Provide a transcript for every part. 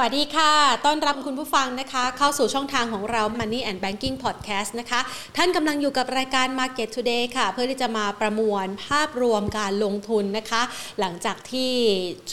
สวัสดีค่ะ ต้อนรับคุณผู้ฟังนะคะ เข้าสู่ช่องทางของเรา Money and Banking Podcast นะคะ ท่านกำลังอยู่กับรายการ Market Today ค่ะ เพื่อที่จะมาประมวลภาพรวมการลงทุนนะคะ หลังจากที่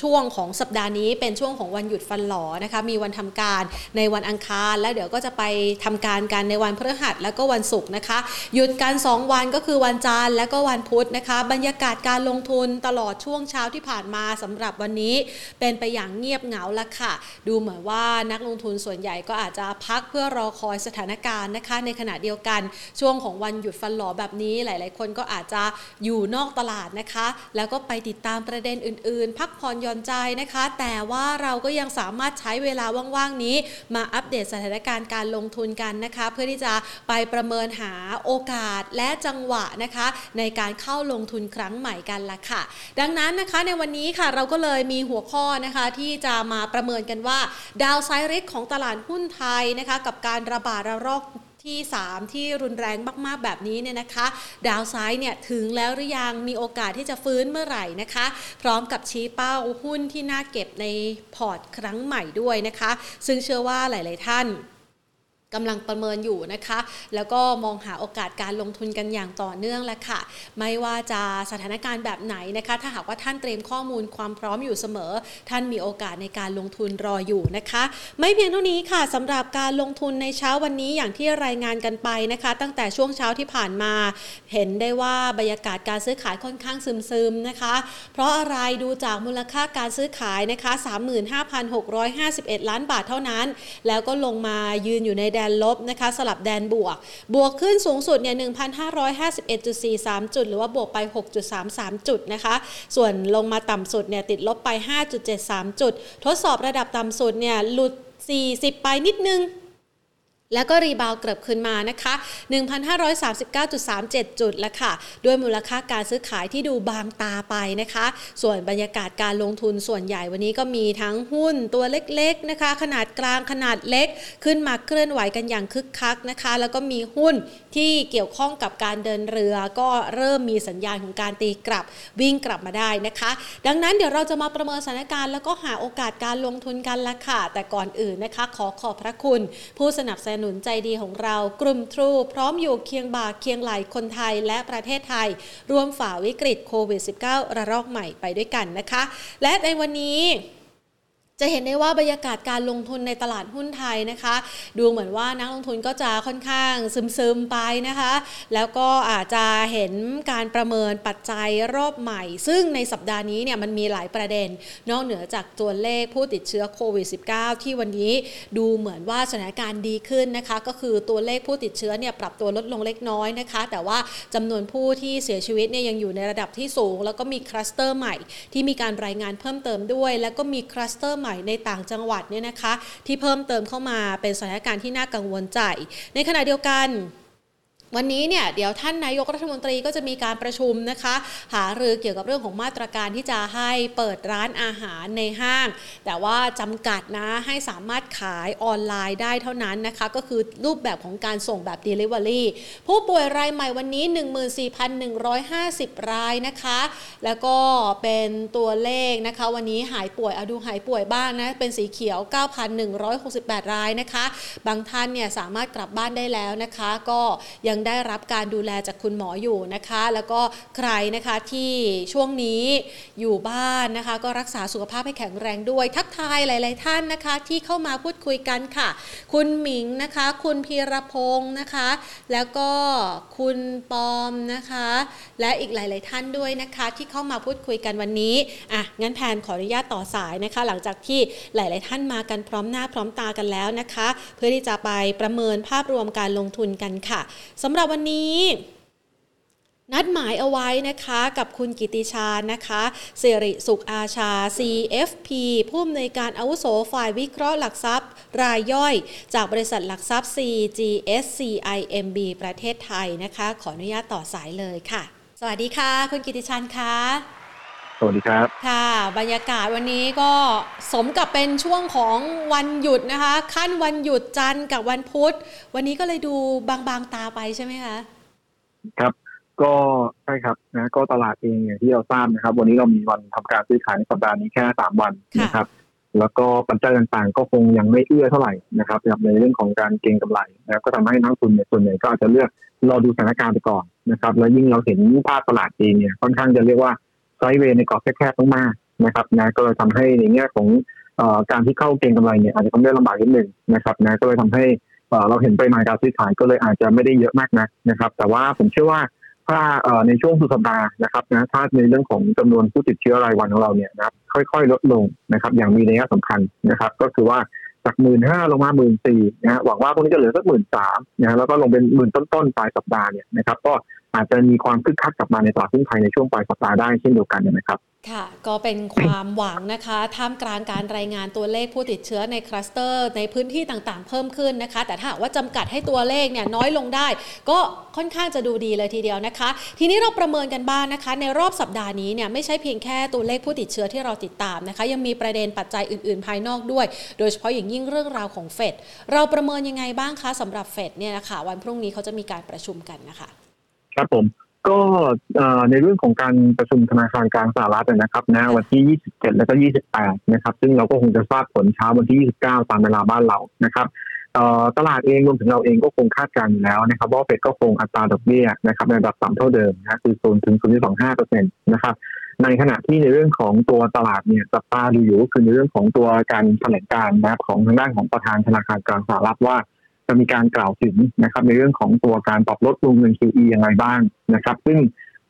ช่วงของสัปดาห์นี้เป็นช่วงของวันหยุดฟันหลอนะคะ มีวันทำการในวันอังคาร แล้วเดี๋ยวก็จะไปทำการกันในวันพฤหัสแล้วก็วันศุกร์นะคะ หยุดกัน 2 วันก็คือวันจันทร์และก็วันพุธนะคะ บรรยากาศการลงทุนตลอดช่วงเช้าที่ผ่านมาสำหรับวันนี้ เป็นไปอย่างเงียบเหงาละค่ะดููเหมือนว่านักลงทุนส่วนใหญ่ก็อาจจะพักเพื่อรอคอยสถานการณ์นะคะ ในขณะเดียวกันช่วงของวันหยุดฟันหลอแบบนี้หลาย ๆ คนก็อาจจะอยู่นอกตลาดนะคะ แล้วก็ไปติดตามประเด็นอื่น ๆ พักผ่อนหย่อนใจนะคะ แต่ว่าเราก็ยังสามารถใช้เวลาว่าง ๆ นี้ มาอัปเดตสถานการณ์การลงทุนกันนะคะ เพื่อที่จะไปประเมินหาโอกาสและจังหวะนะคะ ในการเข้าลงทุนครั้งใหม่กันละค่ะ ดังนั้นนะคะในวันนี้ค่ะเราก็เลยมีหัวข้อนะคะที่จะมาประเมินกันว่าดาวไซริกของตลาดหุ้นไทยนะคะกับการระบาดระลอกที่ 3 ที่รุนแรงมากๆ แบบนี้เนี่ยนะคะ ดาวไซด์เนี่ยถึงแล้วหรือยังมีโอกาสที่จะฟื้นเมื่อไหร่นะคะ พร้อมกับชี้เป้าหุ้นที่น่าเก็บในพอร์ตครั้งใหม่ด้วยนะคะ ซึ่งเชื่อว่าหลาย ๆ ท่าน กำลังประเมินอยู่นะคะ แล้วก็มองหาโอกาสการลงทุนกันอย่างต่อเนื่องแล้วค่ะ ไม่ว่าจะสถานการณ์แบบไหนนะคะ ถ้าหากว่าท่านเตรียมข้อมูลความพร้อมอยู่เสมอ ท่านมีโอกาสในการลงทุนรออยู่นะคะ ไม่เพียงเท่านี้ค่ะสำหรับการลงทุนในเช้าวันนี้อย่างที่รายงานกันไปนะคะ ตั้งแต่ช่วงเช้าที่ผ่านมา เห็นได้ว่าบรรยากาศการซื้อขายค่อนข้างซึมๆนะคะ เพราะอะไรดูจากมูลค่าการซื้อขายนะคะ 35,651 ล้านบาทเท่านั้น แล้วก็ลงมายืนอยู่ในแดนลบนะคะสลับแดนบวก บวกขึ้นสูงสุดเนี่ย1,551.43 จุด หรือว่าบวกไป 6.33 จุดนะคะ ส่วนลงมาต่ำสุดเนี่ยติดลบไป 5.73 จุด ทดสอบระดับต่ำสุดเนี่ยหลุด 40 ไปนิดนึง แล้วก็รีบาวเกิบขึ้นมานะคะ 1,539.37 จุดแล้วค่ะ ด้วยมูลค่าการซื้อขายที่ดูบางตาไปนะคะ ส่วนบรรยากาศการลงทุนส่วนใหญ่วันนี้ก็มีทั้งหุ้นตัวเล็กๆนะคะ ขนาดกลางขนาดเล็กขึ้นมาเคลื่อนไหวกันอย่างคึกคักนะคะ แล้วก็มีหุ้นที่เกี่ยวข้องกับการเดินเรือ ก็เริ่มมีสัญญาณของการตีกลับวิ่งกลับมาได้นะคะ ดังนั้นเดี๋ยวเราจะมาประเมินสถานการณ์แล้วก็หาโอกาสการลงทุนกันละค่ะ แต่ก่อนอื่นนะคะ ขอขอบพระคุณผู้สนับสนุนหนุนใจดีของเรา กลุ่มทรูพร้อมอยู่เคียงบ่าเคียงไหลคนไทยและประเทศไทย ร่วมฝ่าวิกฤตโควิด -19 ระลอกใหม่ไปด้วยกันนะคะ และในวันนี้ จะเห็นได้ว่าบรรยากาศการลงทุนในตลาดหุ้นไทยนะคะ ดูเหมือนว่านักลงทุนก็จะค่อนข้างซึมๆไปนะคะ แล้วก็อาจจะเห็นการประเมินปัจจัยรอบใหม่ ซึ่งในสัปดาห์นี้เนี่ยมันมีหลายประเด็น นอกเหนือจากตัวเลขผู้ติดเชื้อโควิด -19 ที่วันนี้ดูเหมือนว่าสถานการณ์ดีขึ้นนะคะ ก็คือตัวเลขผู้ติดเชื้อเนี่ยปรับตัวลดลงเล็กน้อยนะคะ แต่ว่าจำนวนผู้ที่เสียชีวิตเนี่ยยังอยู่ในระดับที่สูง แล้วก็มีคลัสเตอร์ใหม่ที่มีการรายงานเพิ่มเติมด้วย แล้วก็มีคลัสเตอร์หม่ในต่างจังหวัดเนี่ยนะคะที่เพิ่มเติมเข้ามาเป็นสถานการณ์ที่น่ากังวลใจ ในขณะเดียวกัน วันนี้เนี่ยเดี๋ยวท่านนายกรัฐมนตรีก็จะมีการประชุมนะคะ หารือเกี่ยวกับเรื่องของมาตรการที่จะให้เปิดร้านอาหารในห้าง แต่ว่าจำกัดนะให้สามารถขายออนไลน์ได้เท่านั้นนะคะ ก็คือรูปแบบของการส่งแบบ Delivery ผู้ป่วยรายใหม่วันนี้ 14,150 รายนะคะ แล้วก็เป็นตัวเลขนะคะวันนี้หายป่วยเอาดูหายป่วยบ้างนะ เป็นสีเขียว 9,168 รายนะคะ บางท่านเนี่ยสามารถกลับบ้านได้แล้วนะคะ ก็ยังได้รับการดูแลจากคุณหมออยู่นะคะ แล้วก็ใครนะคะที่ช่วงนี้อยู่บ้านนะคะ ก็รักษาสุขภาพให้แข็งแรงด้วย ทักทายหลาย ๆ ท่านนะคะ ที่เข้ามาพูดคุยกันค่ะ คุณหมิงนะคะ คุณพีรพงศ์นะคะ แล้วก็คุณปอมนะคะ และอีกหลาย ๆ ท่านด้วยนะคะ ที่เข้ามาพูดคุยกันวันนี้อะงั้นแพนขออนุญาตต่อสายนะคะ หลังจากที่หลาย ๆ ท่านมากันพร้อมหน้าพร้อมตากันแล้วนะคะ เพื่อที่จะไปประเมินภาพรวมการลงทุนกันค่ะสำหรับวันนี้นัดหมายเอาไว้นะคะกับคุณกิติชานะคะสิริสุขอาชา CFP ผู้อำนวยการอาวุโสฝ่ายวิเคราะห์หลักทรัพย์ รายย่อย จากบริษัทหลักทรัพย์ CGSCIMB ประเทศไทยนะคะ ขออนุญาตต่อสายเลยค่ะ สวัสดีค่ะ คุณกิติชันคะ สวัสดีครับ ค่ะ บรรยากาศวันนี้ก็สมกับเป็นช่วงของวันหยุดนะคะ ขั้นวันหยุดจันทร์กับวันพุธ วันนี้ก็เลยดูบางๆตาไปใช่ไหมคะ ครับ ก็ใช่ครับนะก็ตลาดเองอย่างที่เราทราบนะครับ วันนี้เรามีวันทำการซื้อขายในสัปดาห์นี้แค่สามวันนะครับ แล้วก็ปัจจัยต่างๆ ก็คงยังไม่เอื้อเท่าไหร่นะครับในเรื่องของการเก็งกำไรนะก็ทำให้นักทุนเนี่ยส่วนใหญ่ก็อาจจะเลือกรอดูสถานการณ์ไปก่อนนะครับ แล้วยิ่งเราเห็นภาพตลาดเองเนี่ยค่อนข้างจะเรียกว่า ไซด์เวย์ในกรอบแคบๆมากๆนะครับนะก็เลยทำให้ในแง่ของการที่เข้าเก็งกำไรเนี่ยอาจจะต้องได้ลำบากนิดหนึ่งนะครับนะก็เลยทำให้เราเห็นปริมาณการซื้อขายก็เลยอาจจะไม่ได้เยอะมากนะนะครับ แต่ว่าผมเชื่อว่าถ้าในช่วงสุดสัปดาห์นะครับนะถ้าในเรื่องของจำนวนผู้ติดเชื้อรายวันของเราเนี่ยนะครับค่อยๆ ลดลงนะครับ อย่างมีนัยสำคัญนะครับ ก็คือว่าจากหมื่นห้าลงมาหมื่นสี่นะหวังว่าพวกนี้จะเหลือสักหมื่นสามนะแล้วก็ลงเป็นหมื่นต้นๆปลายสัปดาห์เนี่ยนะครับ ก็ อาจจะมีความคึกคักกลับมาในตลาดหุ้นไทยในช่วงปลายสัปดาห์ได้เช่นเดียวกันนะครับค่ะ ก็เป็นความหวังนะคะ ท่ามกลางการรายงานตัวเลขผู้ติดเชื้อในคลัสเตอร์ในพื้นที่ต่างๆ เพิ่มขึ้นนะคะ แต่ถ้าว่าจำกัดให้ตัวเลขเนี่ยน้อยลงได้ ก็ค่อนข้างจะดูดีเลยทีเดียวนะคะ ทีนี้เราประเมินกันบ้างนนะคะ ในรอบสัปดาห์นี้เนี่ยไม่ใช่เพียงแค่ตัวเลขผู้ติดเชื้อที่เราติดตามนะคะ ยังมีประเด็นปัจจัยอื่นๆ ภายนอกด้วย โดยเฉพาะอย่างยิ่งเรื่องราวของเฟดเราประเมินยังไงบ้างคะสำหรับเฟดเนี่ยนะคะวันพรุ่งนี้เขาจะมีการประชุมกันนะคะ ครับผมก็ในเรื่องของการประชุมธนาคารกลางสหรัฐนะครับนะวันที่ 27 และก็ 28 นะครับ ซึ่งเราก็คงจะทราบผลเช้าวันที่ 29 ตามเวลาบ้านเรานะครับตลาดเองรวมถึงเราเองก็คงคาดการณ์แล้วนะครับว่าเฟดก็คงอัตราดอกเบี้ยนะครับในระดับต่ำเท่าเดิมนะคือศูนถึงศูนย์สองห้าเปอร์เซ็นต์นะครับในขณะที่ในเรื่องของตัวตลาดเนี่ยจับตาดูอยู่ก็คือในเรื่องของตัวการแถลงการนะครับของทางด้านของประธานธนาคารกลางสหรัฐว่า จะมีการกล่าวถึงนะครับ ในเรื่องของตัวการปรับลดวงเงิน QE ยังไงบ้างนะครับ ซึ่ง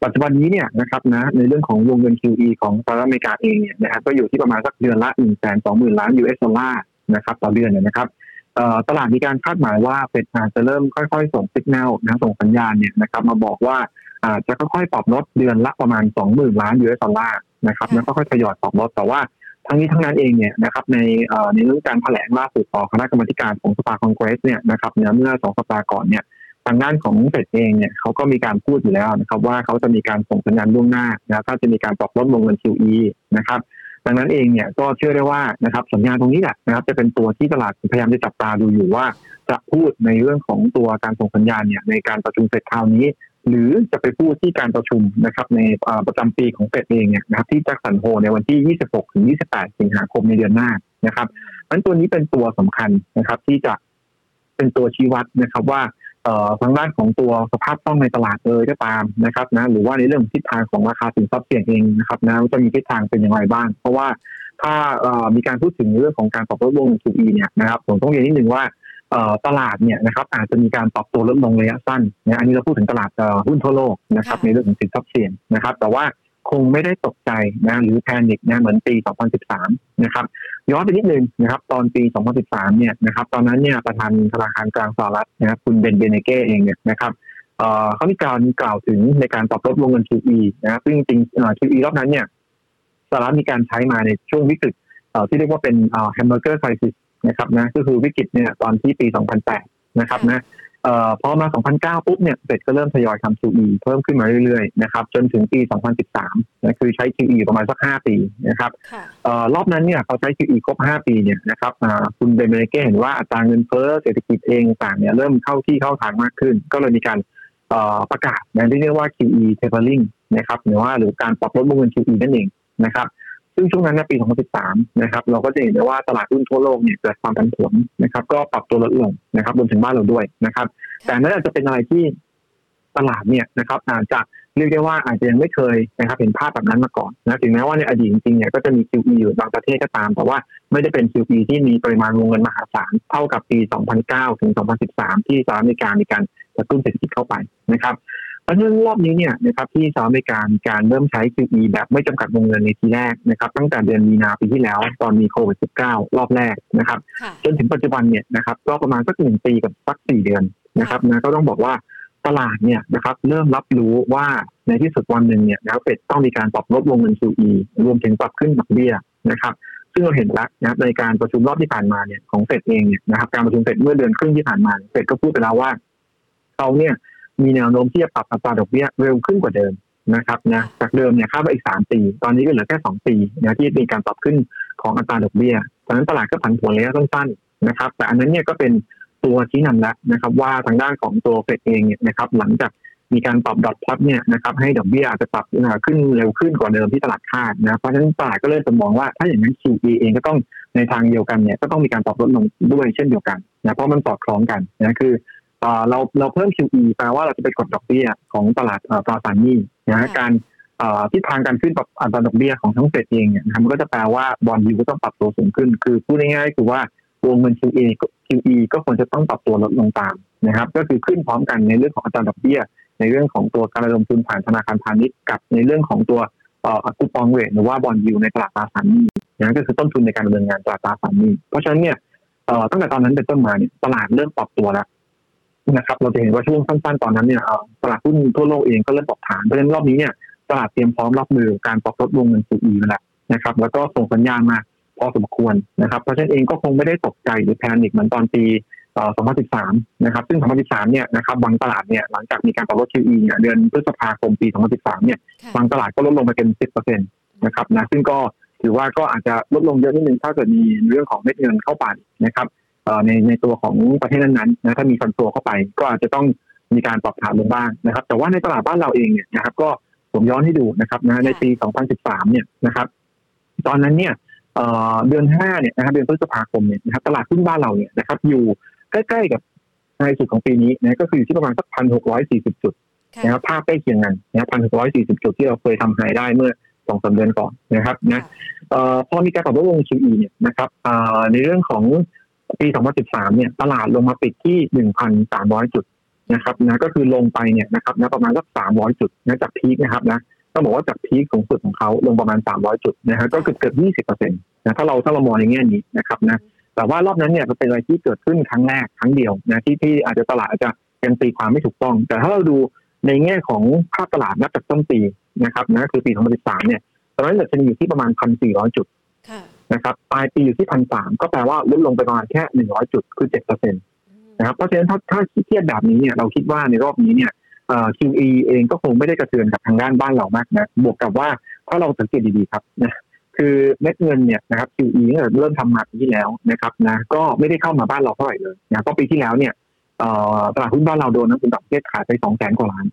ปัจจุบันนี้เนี่ยนะครับนะในเรื่องของวงเงิน QE ของสหรัฐอเมริกาเองเนี่ยนะครับก็อยู่ที่ประมาณสักเดือนละ1 2 0 0 0 0ล้าน US ดอลลาร์นะครับต่อเดือนเนี่ยนะครับตลาดมีการคาดหมายว่าเฟดอาจจะเริ่มค่อยๆ ส่งสัญญาณนะส่งสัญญาณเนี่ยนะครับมาบอกว่าอาจจะค่อยๆปรับลดเดือนละประมาณ 20,000 ล้าน US ดอลลาร์นะครับแล้วก็ค่อยทยอยปรับลดแต่ว่า ทั้งนี้ทั้งนั้นเองเนี่ยนะครับในในเรื่องการแถลงล่าสุดของคณะกรรมการของสภาคองเกรสเนี่ยนะครับเมื่อสองสัปดาห์ก่อนเนี่ยทางด้านของเฟดเองเนี่ยเขาก็มีการพูดอยู่แล้วนะครับว่าเขาจะมีการส่งสัญญาณล่วงหน้านะถ้าจะมีการปรับลดวงเงิน QE นะครับดังนั้นเองเนี่ยก็เชื่อได้ว่านะครับสัญญาณตรงนี้แหละนะครับจะเป็นตัวที่ตลาดพยายามจะจับตาดูอยู่ว่า จะพูดในเรื่องของตัวการส่งสัญญาณเนี่ยในการประชุมเฟดคราวนี้ หรือจะไปพูดที่การประชุมนะครับในประจำปีของเฟดเองเนี่ยนะครับที่แจ็คสันโฮในวันที่ 26 ถึง 28 สิงหาคมในเดือนหน้านะครับนั้นตัวนี้เป็นตัวสำคัญนะครับ ที่จะเป็นตัวชี้วัดนะครับว่าทางด้านของตัวสภาพคล่องในตลาดเลยก็ตามนะครับนะหรือว่าในเรื่องทิศทางของราคาสินทรัพย์เสี่ยงเองนะครับนะจะมีทิศทางเป็นอย่างไรบ้าง เพราะว่าถ้ามีการพูดถึงเรื่องของการปรับลดลง QE เนี่ยนะครับผมต้องเรียนนิดนึงว่า ตลาดเนี่ยนะครับอาจจะมีการปรับตัวลดลงระยะสั้นนะอันนี้เราพูดถึงตลาดหุ้นทั่วโลกนะครับในเรื่องของสินทรัพย์เสี่ยงนะครับ แต่ว่าคงไม่ได้ตกใจนะหรือแพนิคนะเหมือนปี 2013 นะครับย้อนไปนิดนึงนะครับ ตอนปี 2013 เนี่ยนะครับตอนนั้นเนี่ยประธานธนาคารกลางสหรัฐนะครับคุณเบนเบเนเก้เองเนี่ยนะครับเขามีการกล่าวถึงในการปรับลดวงเงิน QE นะครับซึ่งจริง QE รอบนั้นเนี่ยสหรัฐมีการใช้มาในช่วงวิกฤตที่เรียกว่าเป็นแฮ มเบอร์เกอร์ไครซิสนะครับนะก็คือวิกฤตเนี่ยตอนที่ปี 2008 นะครับนะเอ่อพอมา 2009 ปุ๊บเนี่ยเฟดก็เริ่มทยอยทำ QE เพิ่มขึ้นมาเรื่อยๆนะครับจนถึงปี 2013นะคือใช้ QE ประมาณสัก 5 ปีนะครับเอ่อรอบนั้นเนี่ยเขาใช้ QE ครบ 5 ปีเนี่ยนะครับคุณเบอร์นันเก้เห็นว่าอัตราเงินเฟ้อเศรษฐกิจเองต่างเนี่ยเริ่มเข้าที่เข้าทางมากขึ้น ก็เลยมีการประกาศนะที่เรียกว่า QE tapering นะครับหรือว่าหรือการปรับลดวงเงิน QE นั่นเองนะครับ ซึ่งช่วงนั้นในปี 2013 นะครับ เราก็จะเห็นได้ว่าตลาดหุ้นทั่วโลกเนี่ยเกิดความผันผวนนะครับ ก็ปรับตัวลดลงนะครับรวมถึงบ้านเราด้วยนะครับ แต่นั่นอาจจะเป็นอะไรที่ตลาดเนี่ยนะครับ อาจจะเรียกได้ว่าอาจจะยังไม่เคยนะครับเห็นภาพแบบนั้นมาก่อนนะถึงแม้ว่าในอดีตจริงๆเนี่ยก็จะมี QE อยู่บางประเทศก็ตาม แต่ว่าไม่ได้เป็น QE ที่มีปริมาณวงเงินมหาศาลเท่ากับปี 2009 ถึง 2013 ที่สหรัฐอเมริกามีการกระตุ้นเศรษฐกิจเข้าไปนะครับ เพราะฉะนั้นรอบนี้เนี่ยนะครับที่สหรัฐอเมริกาการเริ่มใช้ QE แบบไม่จำกัดวงเงินในทีแรกนะครับตั้งแต่เดือนมีนาปีที่แล้วตอนมีโควิด -19 รอบแรกนะครับ จนถึงปัจจุบันเนี่ยนะครับก็ประมาณสักหนึ่งปีกับสักสี่เดือนนะครับนะก็ต้องบอกว่าตลาดเนี่ยนะครับเริ่มรับรู้ว่าในที่สุดวันหนึ่งเนี่ยนะครับเฟดต้องมีการปรับลดวงเงิน QE รวมถึงปรับขึ้นดอกเบี้ยนะครับ ซึ่งเราเห็นแล้วนะครับในการประชุมรอบที่ผ่านมาเนี่ยของเฟดเองเนี่ยนะครับการประชุมเฟดเมื่อเดือนครึ่งที่ผ่านมาเฟดก็พูดไปแล้วว่าเขาเนี่ย มีแนวโน้มที่จะปรับอัตราดอกเบี้ยเร็วขึ้นกว่าเดิมนะครับนะจากเดิมเนี่ยคาดว่าอีกสามปี ตอนนี้ก็เหลือแค่สองปีนะที่มีการปรับขึ้นของอัตราดอกเบี้ยตอนนั้นตลาดก็ผันผวนระยะสั้นๆนะครับ แต่อันนั้นเนี่ยก็เป็นตัวชี้นำแล้วนะครับ ว่าทางด้านของตัวเฟดเองเนี่ยนะครับ หลังจากมีการปรับดอทพลอตเนี่ยนะครับ ให้ดอกเบี้ยอาจจะปรับขึ้นเร็วขึ้นกว่าเดิมที่ตลาดคาดนะเพราะฉะนั้นตลาดก็เริ่มจะมองว่าถ้าอย่างนั้น QE เองก็ต้องในทางเดียวกันเนี่ยก็ต้องมีการปรับลดลงด้วยเช่นเดียวกันนะเพราะมันสอดคล้องกันนะคือ เราเราเพิ่ม QE แปลว่าเราจะไปกดดอกเบี้ยของตลาดตราสารหนี้นะการทิศทางการขึ้นปรับอัตราดอกเบี้ยของทั้งเฟดเองเนี่ยมันก็จะแปลว่าบอลยูก็ต้องปรับตัวสูงขึ้น คือพูดง่ายๆคือว่าวงเงิน QE QE ก็ควรจะต้องปรับตัวลดลงตามนะครับ ก็คือขึ้นพร้อมกันในเรื่องของอัตราดอกเบี้ย ในเรื่องของตัวการระดมทุนผ่านธนาคารพาณิชย์กับในเรื่องของตัวคูปองเรทหรือว่าบอลยูในตลาดตราสารหนี้นะก็คือต้นทุนในการดำเนินงานตลาดตราสารหนี้ เพราะฉะนั้นเนี่ยตั้งแต่ตอนนั้นเป็นต้นมาเนี่ยตลาดเริ่มปรับตัวแล้ว นะครับเราจะเห็นว่าช่วงสั้นๆ ตอนนั้นเนี่ยตลาดหุ้นทั่วโลกเองก็เริ่มปรับฐานเพราะฉะนั้นรอบนี้เนี่ยตลาดเตรียมพร้อมรับมือการปรับลดวงเงิน QE มาแล้วนะครับ แล้วก็ส่งสัญญาณมาพอสมควรนะครับ เพราะฉะนั้นเองก็คงไม่ได้ตกใจหรือแพนิคเหมือนตอนปี 2013 นะครับ ซึ่ง 2013 เนี่ยนะครับบางตลาดเนี่ยหลังจากมีการปรับลด QE เนี่ยเดือนพฤษภาคมปี 2013 เนี่ยบางตลาดก็ลดลงไปเป็น 10%นะครับนะซึ่งก็ถือว่าก็อาจจะลดลงเยอะนิดนึงถ้าเกิดมีเรื่องของเม็ดเงินเข้าไปนะครับ ในในตัวของประเทศนั้นๆนะถ้ามีฟันโฟเข้าไป ก็อาจจะต้องมีการปรับฐานลงบ้างนะครับ แต่ว่าในตลาดบ้านเราเองเนี่ยนะครับ ก็ผมย้อนให้ดูนะครับนะในปี 2013 เนี่ยนะครับ ตอนนั้นเนี่ยเดือน5เนี่ยนะครับเดือนพฤษภาคมเนี่ยนะครับตลาดหุ้นบ้านเราเนี่ยนะครับ อยู่ใกล้ๆกับในสุดของปีนี้นะก็คืออยู่ที่ประมาณสักพันหกร้อยสี่สิบจุดนะครับภาพใกล้เคียงกันนะครับพันหกร้อยสี่สิบจุดที่เราเคยทำไฮได้เมื่อสองสาเดือนก่อนนะครับนะพอมีการปรับลดลง QE เนี่ยนะครับในเรื่องของ ปี 2013 เนี่ยตลาดลงมาปิดที่ 1,300 จุดนะครับนะก็คือลงไปเนี่ยนะครับนะประมาณสัก 300 จุดนะจากพีคนะครับนะต้องบอกว่าจากพีคสูงสุดของเขาลงประมาณ 300 จุดนะฮะก็เกือบเกือบ 20%นะถ้าเราถ้าเรามองในแง่นี้นะครับนะแต่ว่ารอบนั้นเนี่ยเป็นอะไรที่เกิดขึ้นครั้งแรกครั้งเดียวนะที่ที่อาจจะตลาดอาจจะยังตีความไม่ถูกต้อง แต่ถ้าเราดูในแง่ของภาพตลาดนับจากต้นปีนะครับนะคือปี 2013 เนี่ยตอนนั้นดัชนีอยู่ที่ประมาณ 1,400 จุด นะครับปลายปีอยู่ที่พันสามก็แปลว่าลดลงไปประมาณแค่หนึ่งร้อยจุดคือเจ็ดเปอร์เซ็นต์นะครับเพราะฉะนั้นถ้าถ้าเทียบแบบนี้เนี่ยเราคิดว่าในรอบนี้เนี่ย QE เองก็คงไม่ได้กระเทือนกับทางด้านบ้านเรามากนะบวกกับว่าถ้าเราสังเกตดีๆครับนะคือเม็ดเงินเนี่ยนะครับ QE เนี่ยเริ่มทำมาปีที่แล้วนะครับนะก็ไม่ได้เข้ามาบ้านเราเท่าไหร่เลยนะเพราะปีที่แล้วเนี่ยตลาดหุ้นบ้านเราโดนนักลงทุนต่างประเทศขายไปสองแสนกว่าล้าน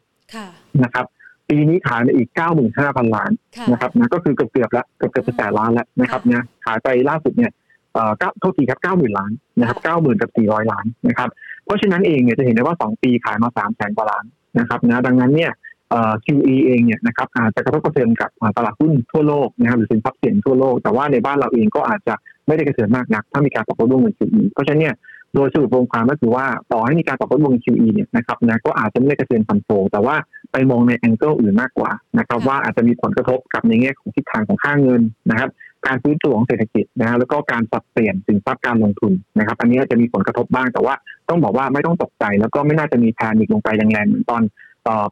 นะครับ ปีนี้ขายไปอีก 95,000 ล้านนะครับนะก็คือเกือบเกือบแล้วเกือบเกือบแสนล้านแล้วนะครับนะขายไปล่าสุดเนี่ยเอ่อโทษทีครับ90,000ล้านนะครับ90,000กับ400ล้านนะครับเพราะฉะนั้นเองเนี่ยจะเห็นได้ว่า2ปีขายมา3แสนกว่าล้านนะครับนะดังนั้นเนี่ยเอ่อ QE เองเนี่ยนะครับอาจจะกระทบกระเทือนกับตลาดหุ้นทั่วโลกนะครับหรือสินทรัพย์สินทั่วโลก แต่ว่าในบ้านเราเองก็อาจจะไม่ได้กระเทือนมากนัก ถ้ามีการปรับลดลงเงิน QE เพราะฉะนั้นเนี่ยโดยสรุปรวมความก็คือว่าต่อให้มีการปรับลดวง QE เนี่ยนะครับนะก็อาจจะไม่ได้กระเทือนฟันโฟแต่ว่า ไปมองในแองเกิลอื่นมากกว่านะครับ ว่าอาจจะมีผลกระทบกับในแง่ของทิศทางของค่าเงินนะครับ การฟื้นตัวของเศรษฐกิจนะฮะแล้วก็การปรับเปลี่ยนสินทรัพย์การลงทุนนะครับ อันนี้จะมีผลกระทบบ้างแต่ว่าต้องบอกว่าไม่ต้องตกใจ แล้วก็ไม่น่าจะมีแพนิคลงไปแรงๆเหมือนตอน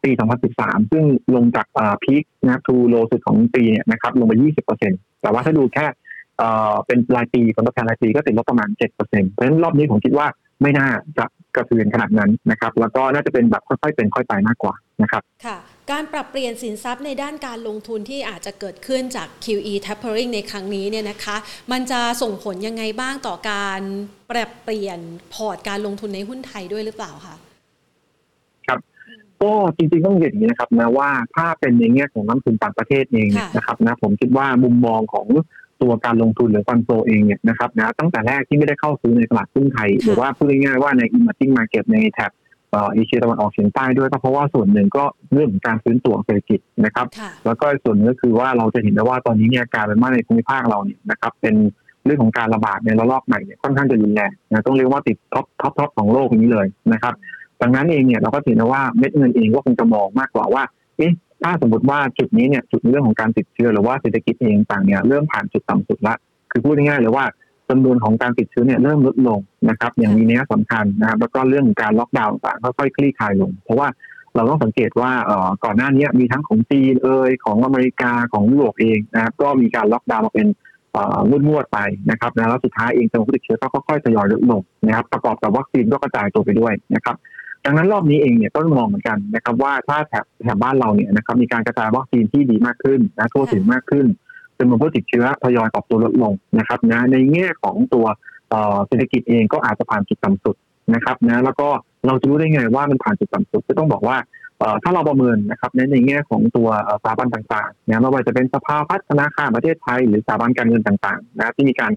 ปี 2013 ซึ่งลงจากพีคนะทูโลสุดของปีเนี่ยนะครับลงไป 20%แต่ว่าถ้าดูแค่เป็นรายปีผลตอบแทนรายปีก็ติดลบประมาณ 7%เพราะฉะนั้นรอบนี้ผมคิดว่า ไม่น่าจะกระเทือนขนาดนั้นนะครับ แล้วก็น่าจะเป็นแบบค่อยๆเป็นค่อยไปมากกว่านะครับค่ะ การปรับเปลี่ยนสินทรัพย์ในด้านการลงทุนที่อาจจะเกิดขึ้นจาก QE tapering ในครั้งนี้เนี่ยนะคะ มันจะส่งผลยังไงบ้างต่อการปรับเปลี่ยนพอร์ตการลงทุนในหุ้นไทยด้วยหรือเปล่าคะครับก็จริงๆต้องเห็นอย่างนี้นะครับนะว่าถ้าเป็นในแง่ของนักทุนต่างประเทศเองนะครับนะผมคิดว่ามุมมองของ ตัวการลงทุนหรือฟันโซเองเนี่ยนะครับนะตั้งแต่แรกที่ไม่ได้เข้าซื้อในตลาดหุ้นไทย หรือว่าพูดง่ายๆว่าใน emerging market ในแถบเอเชียตะวันออกเฉียงใต้ด้วยก็เพราะว่าส่วนหนึ่งก็เรื่องของการฟื้นตัวเศรษฐกิจนะครับ แล้วก็ส่วนนึงก็คือว่าเราจะเห็นได้ว่าตอนนี้เนี่ยการเป็นมาในภูมิภาคเราเนี่ยนะครับเป็นเรื่องของการระบาดในระลอกใหม่เนี่ยค่อนข้างจะรุนแรงนะต้องเรียกว่าติด top top top ของโลกนี้เลยนะครับดังนั้นเองเนี่ยเราก็เห็นว่าเม็ดเงินเองก็คงจะมองมากกว่าว่าเอ๊ะ ถ้าสมมติว่าจุดนี้เนี่ยจุดเรื่องของการติดเชื้อหรือว่าเศรษฐกิจเองต่างเนี่ยเริ่มผ่านจุดต่ำสุดละ คือพูดง่ายๆเลยว่าจำนวนของการติดเชื้อเนี่ยเริ่มลดลงนะครับ อย่างมีนัยสำคัญนะครับแล้วก็เรื่องการล็อกดาวน์ต่างค่อยๆคลี่คลายลง เพราะว่าเราต้องสังเกตว่าก่อนหน้านี้มีทั้งของจีนเอ่ยของอเมริกาของยุโรปเองนะครับก็มีการล็อกดาวน์มาเป็นงวดงวดไปนะครับแล้วสุดท้ายเองจำนวนผู้ติดเชื้อก็ค่อยๆทยอยลดลงนะครับประกอบกับวัคซีนก็กระจายตัวไปด้วยนะครับ ดังนั้นรอบนี้เองเนี่ยต้องมองเหมือนกันนะครับว่าถ้าแถบแถบบ้านเราเนี่ยนะครับมีการกระจายวัคซีนที่ดีมากขึ้นนะทั่วถึงมากขึ้นจำนวนผู้ติดเชื้อทยอยปรับตัวลดลงนะครับนะในแง่ของตัวเศรษฐกิจเองก็อาจจะผ่านจุดต่ำสุดนะครับนะแล้วก็เราจะรู้ได้ไงว่ามันผ่านจุดต่ำสุดก็ต้องบอกว่าถ้าเราประเมินนะครับในแง่ของตัวสถาบันต่างๆนะไม่ว่าจะเป็นสภาพัฒนาคารประเทศไทย หรือสถาบันการเงินต่างๆนะที่มีการ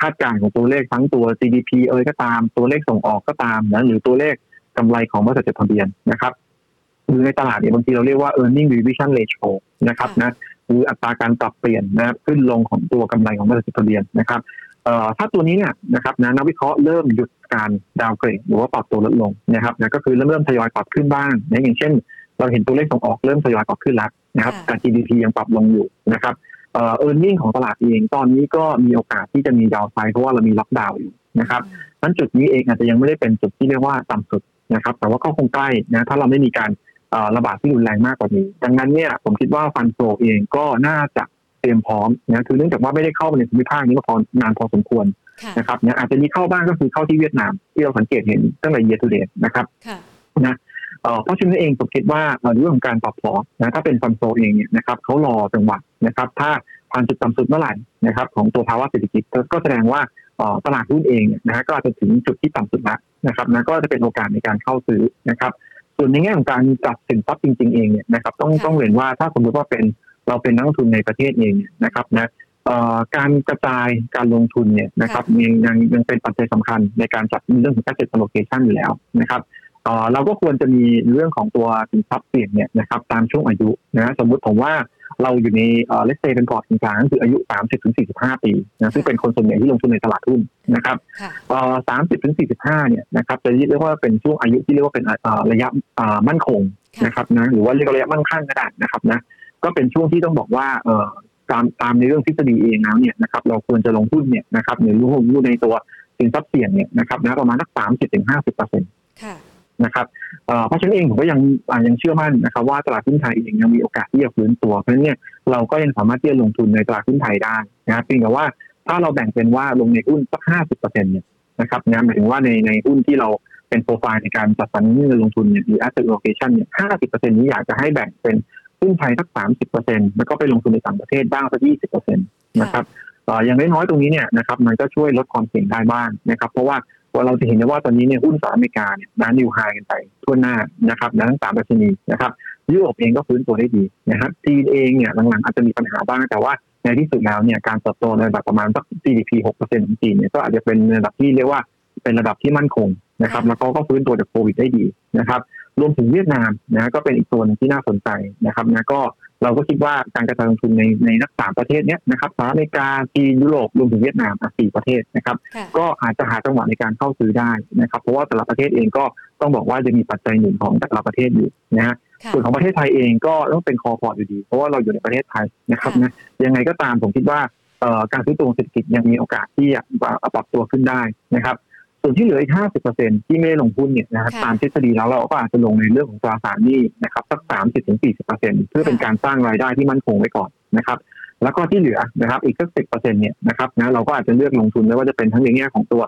คาดการณ์ของตัวเลขทั้งตัว GDP เอ่ยก็ตามตัวเลขส่งออกก็ตามนะหรือตัวเลข กำไรของบริษัทจดทะเบียนนะครับหรือในตลาดเนี่ยบางทีเราเรียกว่า earning revision ratio นะครับนะคืออัตราการปรับเปลี่ยนนะขึ้นลงของตัวกำไรของบริษัทจดทะเบียนนะครับถ้าตัวนี้เนี่ยนะครับนะนักวิเคราะห์เริ่มหยุดการดาวเกรดหรือว่าปรับตัวลดลงนะครับนะก็คือเริ่มเริ่มทยอยปรับขึ้นบ้างนะอย่างเช่น เราเห็นตัวเลขส่งออกเริ่มทยอยปรับขึ้นแล้วนะครับแต่ GDP ยังปรับลงอยู่นะครับเอ่อร์เน็งของตลาดเองตอนนี้ก็มีโอกาสที่จะมีดาวไซด์เพราะว่าเรามีล็อกดาวน์อยู่นะครับนั้นจุดนี้เองอาจจะยังไม่ได้เป็นจุดที่เรียกว่าต่ำสุด นะครับ แต่ว่าก็คงใกล้นะถ้าเราไม่มีการระบาดที่รุนแรงมากกว่านี้ ดังนั้นเนี่ยผมคิดว่าฟันโฟเองก็น่าจะเตรียมพร้อมนะคือเนื่องจากว่าไม่ได้เข้ามาในภูมิภาคนี้มาพอนานพอสมควรนะครับเนี่ยอาจจะมีเข้าบ้างก็คือเข้าที่เวียดนาม ที่เราสังเกตเห็นตั้งแต่เย a ูเด d นะครับนะเพราะฉะนั้นเองผมคิดว่าเรื่องของการปรับพอนะถ้าเป็นฟันโฟเองเนี่ยนะครับเขารอจังหวะนะครับ ถ้าผ่านจุดต่ำสุดเมื่อไหร่นะครับ ของตัวภาวะเศรษฐกิจก็แสดงว่า ตลาดหุ้นเองนะฮะก็อาจจะถึงจุดที่ต่ำสุดแล้วนะครับนะก็จะเป็นโอกาสในการเข้าซื้อนะครับ ส่วนในแง่ของการจัดสินทรัพย์จริง ๆเองเนี่ยนะครับต้องต้องเรียนว่าถ้าสมมติว่าเป็นเราเป็นนักลงทุนในประเทศเองนะครับนะการกระจายการลงทุนเนี่ยนะครับยังยังยังเป็นปัจจัยสำคัญในการจัดเรื่องของ asset allocation อยู่แล้วนะครับ เราก็ควรจะมีเรื่องของตัวสินทรัพย์เปลี่ยนเนี่ยนะครับตามช่วงอายุนะสมมุติผมว่าเราอยู่ในเลสเตเป็นพอร์ตกลางคืออายุ 30ถึง45 ปีนะซึ่งเป็นคนส่วนใหญ่ที่ลงทุนในตลาดหุ้นนะครับสามสิบถึง45เนี่ยนะครับจะเรียกว่าเป็นช่วงอายุที่เรียกว่าเป็นระยะมั่นคงนะครับนะหรือว่าเรียกระยะมั่นคงก็ได้นะครับนะก็เป็นช่วงที่ต้องบอกว่าตามตามในเรื่องทฤษฎีเองแล้วเนี่ยนะครับเราควรจะลงทุนเนี่ยนะครับหรือลงทุนในตัวสินทรัพย์เสี่ยงเนี่ยนะครับนะประมาณสักสามสิบถึงห้าสิบเปอร์เซ็นต์ นะครับเพราะฉะนั้นเองผมก็ยังยังเชื่อมั่นนะครับว่าตลาดหุ้นไทยเองยังมีโอกาสที่จะฟื้นตัวเพราะฉะนั้นเนี่ยเราก็ยังสามารถที่จะลงทุนในตลาดหุ้นไทยได้นะเพียงแต่ว่าถ้าเราแบ่งเป็นว่าลงในหุ้นสักห้าสิบเปอร์เซ็นต์เนี่ยนะครับนะหมายถึงว่าในในหุ้นที่เราเป็นโปรไฟล์ในการจัดสรรเงินลงทุนเนี่ยหรือ asset allocation เนี่ยห้าสิบเปอร์เซ็นต์นี้อยากจะให้แบ่งเป็นหุ้นไทยสักสามสิบเปอร์เซ็นต์แล้วก็ไปลงทุนในต่างประเทศบ้างสักยี่สิบเปอร์เซ็นต์นะครับอย่างน้อยๆตรงนี้เนี่ยนะครับมันก็ช่วยลดความเสี่ยงได้บ้างนะครับเพราะว่า ว่าเราจะเห็นได้ว่าตอนนี้เนี่ยหุ้นสหรัฐอเมริกาเนี่ยน้านิวไฮกันไปทั่วหน้านะครับทั้งสามประเทศนี้นะครับยุโรปเองก็ฟื้นตัวได้ดีนะครับจีนเองเนี่ยหลังๆอาจจะมีปัญหาบ้างแต่ว่าในที่สุดแล้วเนี่ยการเติบโตในระดับประมาณสัก GDP 6%ของจีนเนี่ยก็อาจจะเป็นระดับที่เรียกว่าเป็นระดับที่มั่นคงนะครับแล้วก็ก็ฟื้นตัวจากโควิดได้ดีนะครับ รวมถึงเวียดนามนะก็เป็นอีกตัวนึงที่น่าสนใจนะครับนะก็เราก็คิดว่าการกระจายลงทุนในในนักสามประเทศนี้นะครับสหรัฐอเมริกาจีนยุโรปรวมถึงเวียดนามสี่ประเทศนะครับ ก็อาจจะหาจังหวะในการเข้าซื้อได้นะครับ เพราะว่าแต่ละประเทศเองก็ต้องบอกว่าจะมีปัจจัยหนุนของแต่ละประเทศอยู่นะฮะส่วนของประเทศไทยเองก็ต้องเป็นคอพอร์ตอยู่ดี เพราะว่าเราอยู่ในประเทศไทยนะครับนะยังไงก็ตามผมคิดว่าการซื้อตัวเศรษฐกิจยังมีโอกาสที่จะปรับตัวขึ้นได้นะครับ ส่วนที่เหลืออีก 50%ที่ไม่ได้ลงทุนเนี่ยนะครับตามทฤษฎีแล้วเราก็อาจจะลงในเรื่องของตราสารหนี้นะครับสัก 30-40%เพื่อเป็นการสร้างรายได้ที่มั่นคงไว้ก่อนนะครับแล้วก็ที่เหลือนะครับอีกสัก10%เนี่ยนะครับนะเราก็อาจจะเลือกลงทุนไม่ว่าจะเป็นทั้งในแง่ของตัว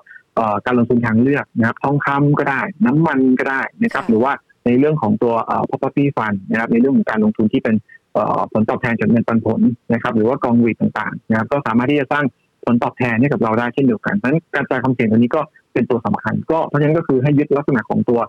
การลงทุนทางเลือกนะครับทองคำก็ได้ น้ำมันก็ได้นะครับหรือว่าในเรื่องของตัว property fund นะครับในเรื่องของการลงทุนที่เป็นผลตอบแทนจากเงินปันผลนะครับหรือว่ากองวีต่างๆนะครับก็สามารถที่จะสร้างผลตอบแทนให้กับเราได้เช่นเดียวกันเพราะฉะนั้นการจ่ายความเสี่ยงตัวนี้ก็ เป็นตัวสำคัญ ก็เพราะฉะนั้นก็คือให้ยึดลักษณะของตัว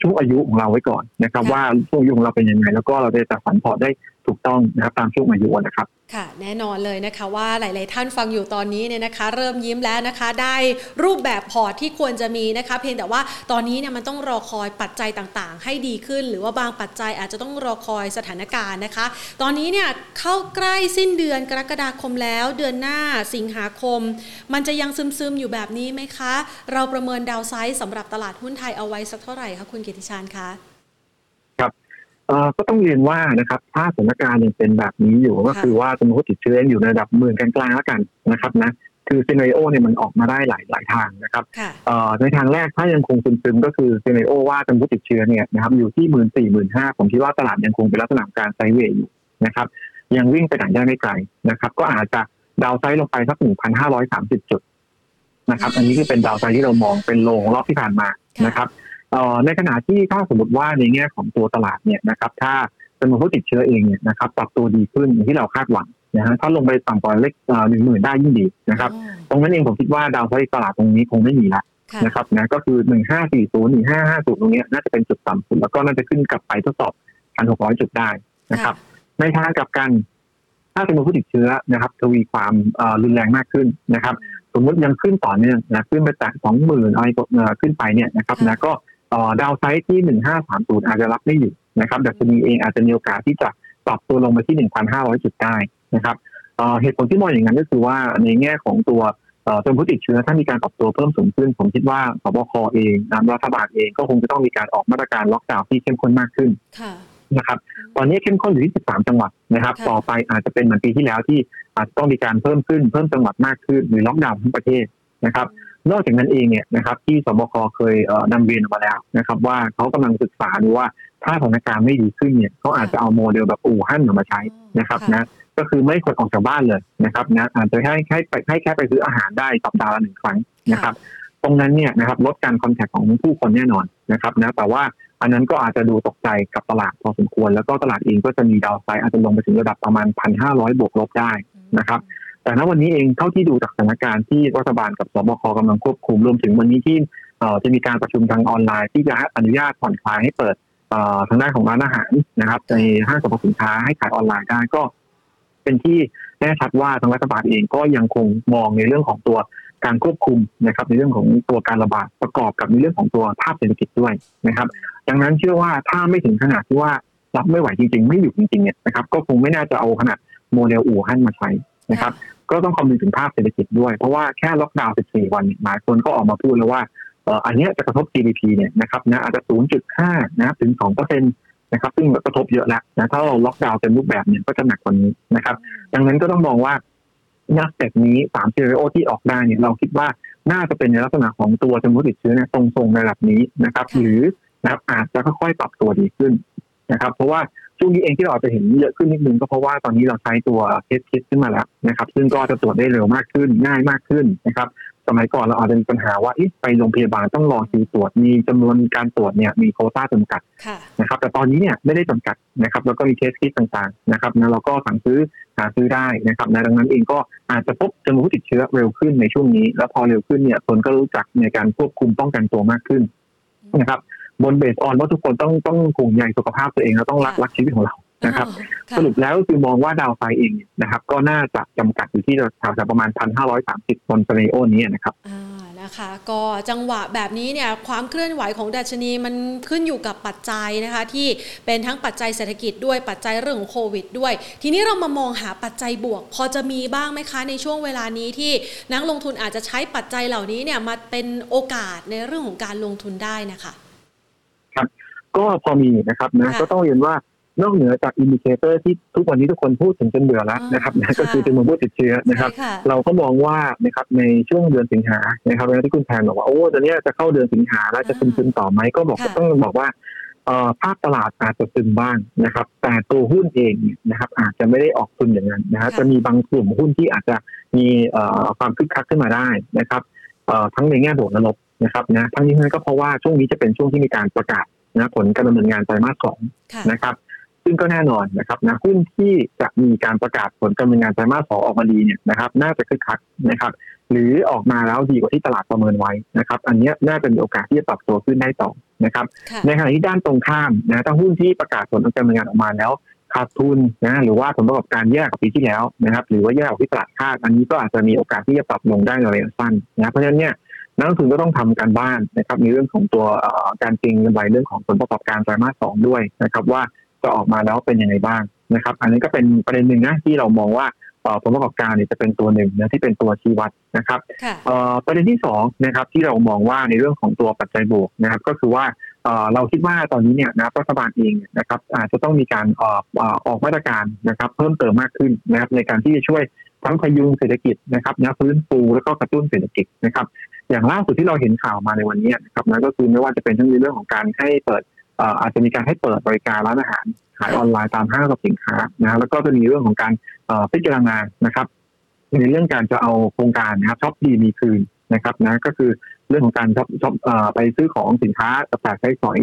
ช่วงอายุของเราไว้ก่อนนะครับ ว่าช่วงอายุของเราเป็นยังไง แล้วก็เราจะจัดสรรพอร์ตได้ ถูกต้องนะครับตามช่วงอายุนะครับค่ะแน่นอนเลยนะคะว่าหลาย ๆ ท่านฟังอยู่ตอนนี้เนี่ยนะคะ เริ่มยิ้มแล้วนะคะ ได้รูปแบบพอร์ตที่ควรจะมีนะคะ เพียงแต่ว่าตอนนี้เนี่ยมันต้องรอคอยปัจจัยต่าง ๆ ให้ดีขึ้น หรือว่าบางปัจจัยอาจจะต้องรอคอยสถานการณ์นะคะ ตอนนี้เนี่ยเข้าใกล้สิ้นเดือนกรกฎาคมแล้ว เดือนหน้าสิงหาคม มันจะยังซึม ๆ อยู่แบบนี้ไหมคะ เราประเมิน downside สำหรับตลาดหุ้นไทยเอาไว้สักเท่าไหร่คะคุณกิติชานคะ ก็ต้องเรียนว่านะครับถ้าสถานการณ์ยังเป็นแบบนี้อยู่ก็คือว่าจำนวนผู้ติดเชื้ออยู่ในระดับหมื่นกลางๆแล้วกันนะครับนะคือ scenario เนี่ยมันออกมาได้หลายหลายทางนะครับในทางแรกถ้ายังคงซึมๆก็คือ scenario ว่าจำนวนผู้ติดเชื้อเนี่ยนะครับอยู่ที่หมื่นสี่หมื่นห้าผมคิดว่าตลาดยังคงเป็นลักษณะการ sideway อยู่นะครับ ยังวิ่งไปไหนได้ไม่ไกลนะครับ ก็อาจจะ downside ลงไปสักหนึ่งพันห้าร้อยสามสิบจุดนะครับ อันนี้คือเป็น downside ที่เรามองเป็น low รอบที่ผ่านมานะครับ ในขณะที่ถ้าสมมติว่าในแง่ของตัวตลาดเนี่ยนะครับ ถ้าจำนวนผู้ติดเชื้อเองเนี่ยนะครับปรับตัวดีขึ้นอย่างที่เราคาดหวังนะฮะถ้าลงไปต่ำกว่าเลขหนึ่งหมื่นได้ยิ่งดีนะครับ ตรงนั้นเองผมคิดว่าดาวไซด์ตลาดตรงนี้คงไม่มีละนะครับนะก็คือหนึ่งห้าสี่ศูนย์หนึ่งห้าห้าศูนย์ตรงนี้น่าจะเป็นจุดต่ำสุดแล้วก็น่าจะขึ้นกลับไปทดสอบพันหกร้อยจุดได้นะครับ ในทางกลับกันถ้าจำนวนผู้ติดเชื้อนะครับทวีความรุนแรงมากขึ้นนะครับ สมมติยังขึ้นต่อเนื่องนะขึ้นไปแตะสองหมื่นอะไรขึ้นไปเนี่ยนะครับนะก็ ดาวไซต์ที่หนึ่งห้าสามศูนย์อาจจะรับไม่อยู่นะครับดัชนีเองอาจจะมีโอกาสที่จะปรับตัวลงมาที่หนึ่งพันห้าร้อยจุดได้นะครับเหตุผลที่มองอย่างนั้นก็คือว่าในแง่ของตัวจำนวนผู้ติดเชื้อถ้ามีการปรับตัวเพิ่มสูงขึ้น ผมคิดว่าสบคเองนะรัฐบาลเองก็คงจะต้องมีการออกมาตรการล็อกดาวน์ที่เข้มข้นมากขึ้นนะครับตอนนี้เข้มข้นอยู่ที่ 13 จังหวัดนะครับ ต่อไปอาจจะเป็นเหมือนปีที่แล้วที่อาจจะต้องมีการเพิ่มขึ้นเพิ่มจังหวัดมากขึ้นหรือล็อกดาวน์ทั้งประเทศนะครับ นอกจากนั้นเองเนี่ยนะครับที่สบคเคยนำเรียนมาแล้วนะครับว่าเขากำลังศึกษาดูว่าถ้าสถานการณ์ไม่ดีขึ้นเนี่ยเขาอาจจะเอาโมเดลแบบอู่ฮั่นมาใช้นะครับนะก็คือไม่ควรออกจากบ้านเลยนะครับนะอาจจะให้ให้ไปให้แค่ไปซื้ออาหารได้สัปดาห์ละหนึ่งครั้งนะครับ ตรงนั้นเนี่ยนะครับลดการคอนแทคของผู้คนแน่นอนนะครับนะแต่ว่าอันนั้นก็อาจจะดูตกใจกับตลาดพอสมควร แล้วก็ตลาดเองก็จะมีดาวไซด์อาจจะลงไปถึงระดับประมาณพันห้าร้อยบวกลบได้นะครับ แต่ณวันนี้เองเท่าที่ดูจากสถานการณ์ที่รัฐบาลกับสบคกำลังควบคุมรวมถึงวันนี้ที่จะมีการประชุมทางออนไลน์ ที่จะอนุญาตผ่อนคลายให้เปิดทางด้านของร้านอาหารนะครับ ในห้างสรรพสินค้าให้ขายออนไลน์ได้ก็เป็นที่แน่ชัดว่าทางรัฐบาลเองก็ยังคงมองในเรื่องของตัวการควบคุมนะครับ ในเรื่องของตัวการระบาดประกอบกับในเรื่องของตัวภาพเศรษฐกิจด้วยนะครับ ดังนั้นเชื่อว่าถ้าไม่ถึงขนาดที่ว่ารับไม่ไหวจริง ๆ ไม่อยู่จริงๆเนี่ยนะครับ ก็คงไม่น่าจะเอาขนาดโมเดลอู่ฮั่นมาใช้นะครับ ก็ต้องคำนึงถึงภาพเศรษฐกิจด้วย เพราะว่าแค่ล็อกดาวน์ 14 วันหลายคนก็ออกมาพูดแล้วว่าอันนี้จะกระทบ GDP เนี่ยนะครับนะอาจจะ 0.5 นะถึง2เปอร์เซ็นต์นะครับซึ่งกระทบเยอะแล้วนะถ้าเราล็อกดาวน์เต็มรูปแบบเนี่ยก็จะหนักกว่านี้นะครับ ดังนั้นก็ต้องมองว่านักแต่นี้สามเซเรโอที่ออกได้เนี่ยเราคิดว่าน่าจะเป็นในลักษณะของตัวจำนวนติดเชื้อเนี่ยทรงๆในระดับนี้นะครับ หรือนะครับอาจจะค่อยๆปรับตัวดีขึ้นนะครับ เพราะว่า ช่วงนี้เองที่เราจะเห็นเยอะขึ้นนิดนึงก็เพราะว่าตอนนี้เราใช้ตัวเทสคิดขึ้นมาแล้วนะครับซึ่งก็จะตรวจได้เร็วมากขึ้นง่ายมากขึ้นนะครับสมัยก่อนเราอาจจะมีปัญหาว่าไปโรงพยาบาลต้องรอคิวตรวจมีจำนวนการตรวจเนี่ยมีโควต้าจำกัดนะครับแต่ตอนนี้เนี่ยไม่ได้จำกัดนะครับแล้วก็มี test kit ต่างๆนะครับนะเราก็สั่งซื้อหาซื้อได้นะครับนะดังนั้นเองก็อาจจะพบจำนวนผู้ติดเชื้อเร็วขึ้นในช่วงนี้ แล้วพอเร็วขึ้นเนี่ยคนก็รู้จักในการควบคุมป้องกันตัวมากขึ้นนะครับ บน based on ว่าทุกคนต้องต้องห่วงใยสุขภาพตัวเอง แล้วต้องรักรักชีวิตของเรานะครับ สรุปแล้วก็คือมองว่า downside เองนะครับ ก็น่าจะจำกัดอยู่ที่แถวประมาณ1,530บนสเนโอนี้นะครับนะคะก็จังหวะแบบนี้เนี่ยความเคลื่อนไหวของดัชนีมันขึ้นอยู่กับปัจจัยนะคะ ที่เป็นทั้งปัจจัยเศรษฐกิจด้วยปัจจัยเรื่องของโควิด ด้วย ทีนี้เรามามองหาปัจจัยบวก พอจะมีบ้างไหมคะ ในช่วงเวลานี้ที่นักลงทุนอาจจะใช้ปัจจัยเหล่านี้เนี่ยมาเป็นโอกาสในเรื่องของการลงทุนได้นะคะครับ ก็พอมีนะครับนะก็ต้องเรียนว่านอกเหนือจาก indicator ที่ทุกวันนี้ทุกคนพูดถึงจนเบื่อแล้วนะครับนะก็คือจำนวนผู้ติดเชื้อนะครับ เราก็มองว่านะครับในช่วงเดือนสิงหานะครับเวลาที่คุณแทนบอกว่าโอ้ตอนนี้จะเข้าเดือนสิงหาแล้วจะซึมๆต่อไหมก็บอกก็ต้องบอกว่าภาพตลาดอาจจะซึมบ้างนะครับ แต่ตัวหุ้นเองนะครับอาจจะไม่ได้ออกโทนอย่างนั้นนะครับจะมีบางกลุ่มหุ้นที่อาจจะมีความคึกคักขึ้นมาได้นะครับทั้งในแง่บวกและลบนะครับนะทั้งนี้นั้นก็เพราะว่าช่วงนี้จะเป็นช่วงที่มีการประกาศ นะผลการดำเนินงานไตรมาสสองนะครับ ซึ่งก็แน่นอนนะครับนะหุ้นที่จะมีการประกาศผลการดำเนินงานไตรมาสสองออกมาดีเนี่ยนะครับ น่าจะคึกคักนะครับ หรือออกมาแล้วดีกว่าที่ตลาดประเมินไว้นะครับ อันนี้น่าจะมีโอกาสที่จะปรับตัวขึ้นได้ต่อนะครับ ในขณะที่ด้านตรงข้ามนะถ้าหุ้นที่ประกาศผลการดำเนินงานออกมาแล้วขาดทุนนะหรือว่าผลประกอบการแย่กว่าปีที่แล้วนะครับ หรือว่าแย่กว่าที่ตลาดคาดอันนี้ก็อาจจะมีโอกาสที่จะปรับลงได้ในระยะสั้นนะเพราะฉะนั้นเนี่ย นักลงทุนก็ต้องทำการบ้านนะครับในเรื่องของตัวการเก็งกำไรเรื่องของผลประกอบการไตรมาสสองด้วยนะครับว่าจะออกมาแล้วเป็นยังไงบ้างนะครับ อันนี้ก็เป็นประเด็นหนึ่งนะที่เรามองว่าผลประกอบการเนี่ยจะเป็นตัวหนึ่งนะที่เป็นตัวชี้วัดนะครับประเด็นที่สองนะครับที่เรามองว่าในเรื่องของตัวปัจจัยบวกนะครับ ก็คือว่าเราคิดว่าตอนนี้เนี่ยนะรัฐบาลเองนะครับอาจจะต้องมีการออกออกมาตรการนะครับเพิ่มเติมมากขึ้นนะครับในการที่จะช่วยทั้งพยุงเศรษฐกิจนะครับนะฟื้นฟูแล้วก็กระตุ้นเศรษฐกิจนะครับ อย่างล่าสุดที่เราเห็นข่าวมาในวันนี้นะครับนั่นก็คือไม่ว่าจะเป็นทั้งในเรื่องของการให้เปิดอาจจะมีการให้เปิดบริการร้านอาหารขายออนไลน์ตามห้างสรรพสินค้านะแล้วก็จะมีเรื่องของการพิจารณานะครับ ในเรื่องการจะเอาโครงการนะครับช็อปดีมีคืนนะครับนะก็คือเรื่องของการช็อปช็อปไปซื้อของสินค้าแตกใช้สอย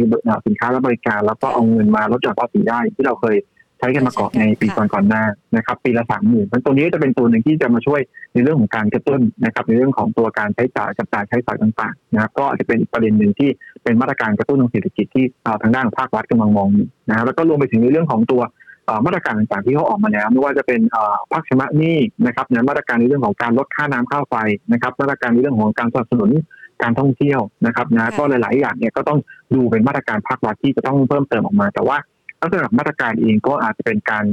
สินค้าและบริการ แล้วก็เอาเงินมาลดหย่อนภาษีได้ที่เราเคย ชช้กันมาก่อนในปีก่อนก่อนหน้านะครับ ปีละสามหมื่นตัวนี้จะเป็นตัวหนึ่งที่จะมาช่วยในเรื่องของการกระตุ้นนะครับ ในเรื่องของตัวการใช้จ่ายกับจ่ายใช้สอยต่างๆนะครับ ก็อาจจะเป็นประเด็นหนึ่งที่เป็นมาตรการกระตุ้นทางเศรษฐกิจที่ทางด้านภาครัฐกำลังมองอยู่นะครับแล้วก็รวมไปถึงในเรื่องของตัวมาตรการต่างๆที่เขาออกมาแล้วไม่ว่าจะเป็นภาคชำระหนี้นะครับนมาตรการในเรื่องของการลดค่าน้ำค่าไฟนะครับ มาตรการในเรื่องของการสนับสนุนการท่องเที่ยวนะครับนะก็หลายๆอย่างเนี่ยก็ต้องดูเป็นมาตรการภาครัฐที่จะต้องเพิ่มเติมออกมา แต่ว่า ลักษณะมาตรการเองก็อาจจะเป็นการ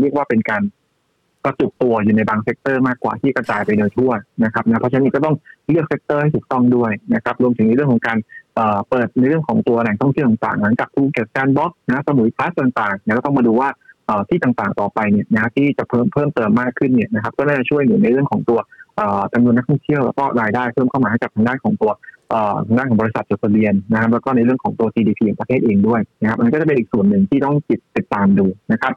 เรียกว่าเป็นการกระจุกตัวอยู่ในบาง sector มากกว่าที่กระจายไปโดยทั่วนะครับนะเพราะฉะนั้นก็ต้องเลือก sector ให้ถูกต้องด้วยนะครับ รวมถึงในเรื่องของการเปิดในเรื่องของตัวแหล่งท่องเที่ยวต่างๆหลังจากภูเก็ตแซนด์บ็อกซ์นะสมุยพลัสต่างๆเนี่ยก็ต้องมาดูว่าที่ต่างๆต่อไปเนี่ยนะที่จะเพิ่มเพิ่มเติมมากขึ้นเนี่ยนะครับก็น่าจะช่วยหนุนในเรื่องของตัวจำนวนนักท่องเที่ยวแล้วก็รายได้เพิ่มเข้ามาให้กับทางด้านของตัว ด้านของบริษัทจดทะเบียนนะครับแล้วก็ในเรื่องของตัว GDP ของประเทศเองด้วยนะครับมันก็จะเป็นอีกส่วนหนึ่งที่ต้องติดติดตามดูนะครับ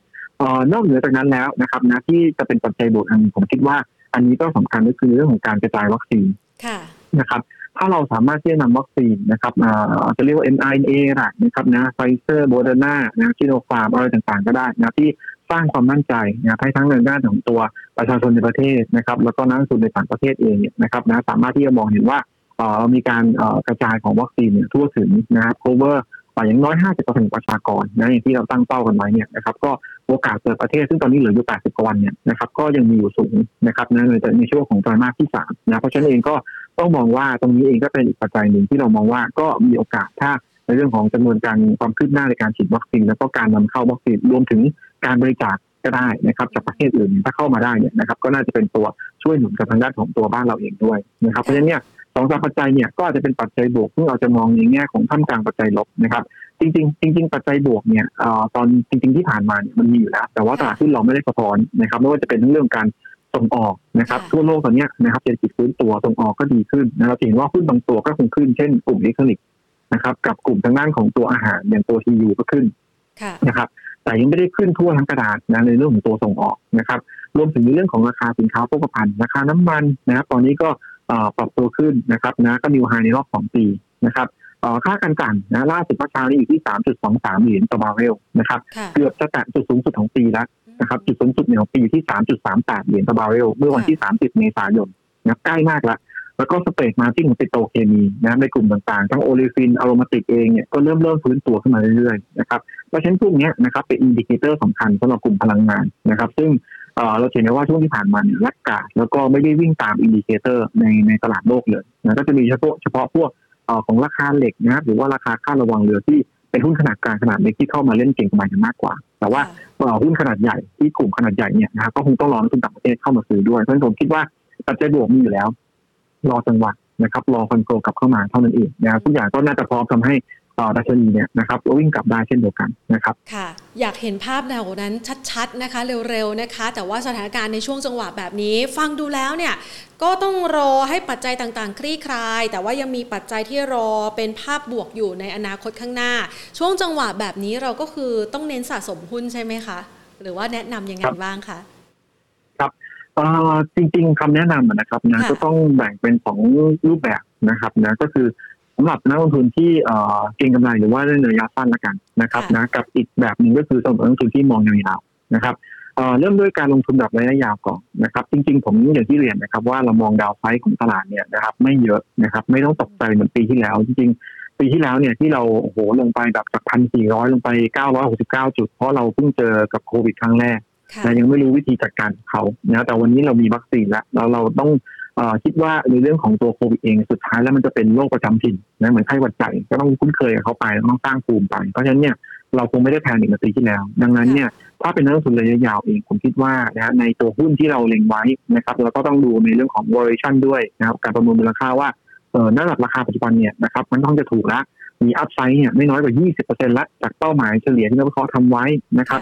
นอกเหนือจากนั้นแล้วนะครับนะที่จะเป็นปัจจัยบวกอันผมคิดว่า อันนี้ก็สำคัญก็คือเรื่องของการกระจายวัคซีนนะครับถ้าเราสามารถที่จะนำวัคซีนนะครับอาจจะเรียกว่า mRNA นะครับนะไฟเซอร์โมเดอร์นานะซิโนฟาร์มอะไรต่างๆ ก็ได้นะที่สร้างความมั่นใจนะให้ทั้งในด้านของตัวประชาชนในประเทศนะครับ แล้วก็นักลงทุนในต่างประเทศเองเนี่ยนะครับนะสามารถที่จะมองเห็นว่า เรามีการกระจายของวัคซีนเนี่ยทั่วถึงนะครับ cover อย่างน้อย 50%ประชากรนะอย่างที่เราตั้งเป้ากันไว้เนี่ยนะครับ ก็โอกาสเปิดประเทศซึ่งตอนนี้เหลืออยู่ 80 กว่าวันเนี่ยนะครับก็ยังมีอยู่สูงนะครับในในช่วงของไตรมาสที่ 3 นะเพราะฉะนั้นเองก็ต้องมองว่าตรงนี้เองก็เป็นอีกปัจจัยหนึ่งที่เรามองว่าก็มีโอกาสถ้าในเรื่องของจำนวนการความคืบหน้าในการฉีดวัคซีน แล้วก็การนำเข้าวัคซีนรวมถึงการบริจาคก็ได้นะครับจากประเทศอื่นถ้าเข้ามาได้เนี่ยนะครับก็น่าจะเป็นตัวช่วยหนุนกับทางด้านของตัวบ้านเราเองด้วยนะครับเพราะฉะนั้นเนี่ย องสามปัจจัยเนี่ยก็อาจจะเป็นปัจจัยบวกซึ่งเราจะมองในแง่ของท่ามกลางปัจจัยลบนะครับ จริงๆจริง ๆ ปัจจัยบวกเนี่ยตอนจริง ๆที่ผ่านมาเนี่ยมันมีอยู่แล้ว แต่ว่าตลาดหุ้นเราไม่ได้สะท้อนนะครับไม่ว่าจะเป็นทั้งเรื่องการส่งออกนะครับทั่วโลกตอนนี้นะครับเศรษฐกิจฟื้นตัวส่งออกก็ดีขึ้นนะเราเห็นว่าหุ้นบางตัวก็คงขึ้นเช่นกลุ่มอิเล็กทรอนิกส์นะครับกับกลุ่มทางด้านของตัวอาหารอย่างตัวทียูก็ขึ้นนะครับแต่ยังไม่ได้ขึ้นทั่วทั้งกระดาษนะในเรื่องของตัวส่งออกนะครับรวมถึงในเรื่องของราคาสินค้าโภคภัณฑ์ราคาน้ำมันนะครับตอนนี้ก็ ปรับตัวขึ้นนะครับนะก็ new high ในรอบ 2 ปีนะครับค่าการกลั่นนะล่าสุดเมื่อเช้านี้อยู่ที่ 3.23 เหรียญต่อบาร์เรลนะครับเกือบจะแตะจุดสูงสุดของปีแล้วนะครับจุดสูงสุดของปีที่ 3.38 เหรียญต่อบาร์เรลเมื่อวันที่ 30 เมษายนนะใกล้มากแล้วแล้วก็ spread margin ของปิโตเคมีนะในกลุ่มต่างๆ ทั้ง olefin aromatic เองเนี่ยก็เริ่มเริ่มฟื้นตัวขึ้นมาเรื่อยๆนะครับเพราะฉะนั้นพวกนี้นะครับเป็น indicator สำคัญสำหรับกลุ่มพลังงานนะครับ ซึ่ง เราเห็นได้ว่าช่วงที่ผ่านมาเนี่ยราคาแล้วก็ไม่ได้วิ่งตาม indicator ในในตลาดโลกเลยนะก็จะมีเฉพาะเฉพาะพวกของราคาเหล็กนะครับหรือว่าราคาค่าระวังเรือที่เป็นหุ้นขนาดกลางขนาดเล็กที่เข้ามาเล่นเก็งกำไรกันมากกว่า แต่ว่าหุ้นขนาดใหญ่ที่กลุ่มขนาดใหญ่เนี่ยนะครับก็คงต้องรอนักลงทุนต่างประเทศเข้ามาซื้อด้วยเพราะฉะนั้นผมคิดว่าปัจจัยบวกมีอยู่แล้ว รอจังหวะนะครับ รอ fund flow กลับเข้ามาเท่านั้นเองนะทุกอย่างก็น่าจะพร้อมทำให้ ดัชนีเนี่ยนะครับวิ่งกลับได้เช่นเดียวกันนะครับค่ะ อยากเห็นภาพแนวนั้นชัดๆนะคะ เร็วๆนะคะ แต่ว่าสถานการณ์ในช่วงจังหวะแบบนี้ ฟังดูแล้วเนี่ยก็ต้องรอให้ปัจจัยต่างๆ คลี่คลาย แต่ว่ายังมีปัจจัยที่รอเป็นภาพบวกอยู่ในอนาคตข้างหน้า ช่วงจังหวะแบบนี้เราก็คือต้องเน้นสะสมหุ้นใช่ไหมคะ หรือว่าแนะนํำยังไงบ้างคะครับจริงๆคำแนะนำนะครับนะก็ต้องแบ่งเป็นสองรูปแบบนะครับนะก็คือ สำหรับนักลงทุนที่เก็งกำไรหรือว่าเล่นระยะสั้นละกันนะครับนะกับอีกแบบหนึ่งก็คือสำหรับนักลงทุนที่มองยาวๆนะครับเริ่มด้วยการลงทุนแบบระยะยาวก่อนนะครับ จริง ๆ ผมอย่างที่เรียนนะครับ ว่าเรามองดาวไซด์ของตลาดเนี่ยนะครับ ไม่เยอะนะครับ ไม่ต้องตกใจเหมือนปีที่แล้ว จริงๆ ปีที่แล้วเนี่ยที่เราโอ้โหลงไปแบบจากพันสี่ร้อยลงไปเก้าร้อยหกสิบเก้าจุด เพราะเราเพิ่งเจอกับโควิดครั้งแรกแต่ยังไม่รู้วิธีจัดการเขานะแต่วันนี้เรามีวัคซีนแล้วเราเราต้อง คิดว่าในเรื่องของตัวโควิดเองสุดท้ายแล้วมันจะเป็นโรคประจำถิ่นนะเหมือนไข้หวัดใหญ่ก็ต้องคุ้นเคยกับเขาไปต้องสร้างภูมิไป เพราะฉะนั้นเนี่ยเราคงไม่ได้ panic เหมือนปีที่แล้ว ดังนั้นเนี่ยถ้าเป็นนักลงทุนระยะยาวเองผมคิดว่านะในตัวหุ้นที่เราเล็งไว้นะครับเราก็ต้องดูในเรื่องของ valuation ด้วยนะครับการประเมินมูลค่าว่าเออน้าหลักราคาปัจจุบันเนี่ยนะครับมันต้องจะถูกละมี upside เนี่ยไม่น้อยกว่า 20%ละจากเป้าหมายเฉลี่ยที่นักวิเคราะห์ทำไว้นะครับ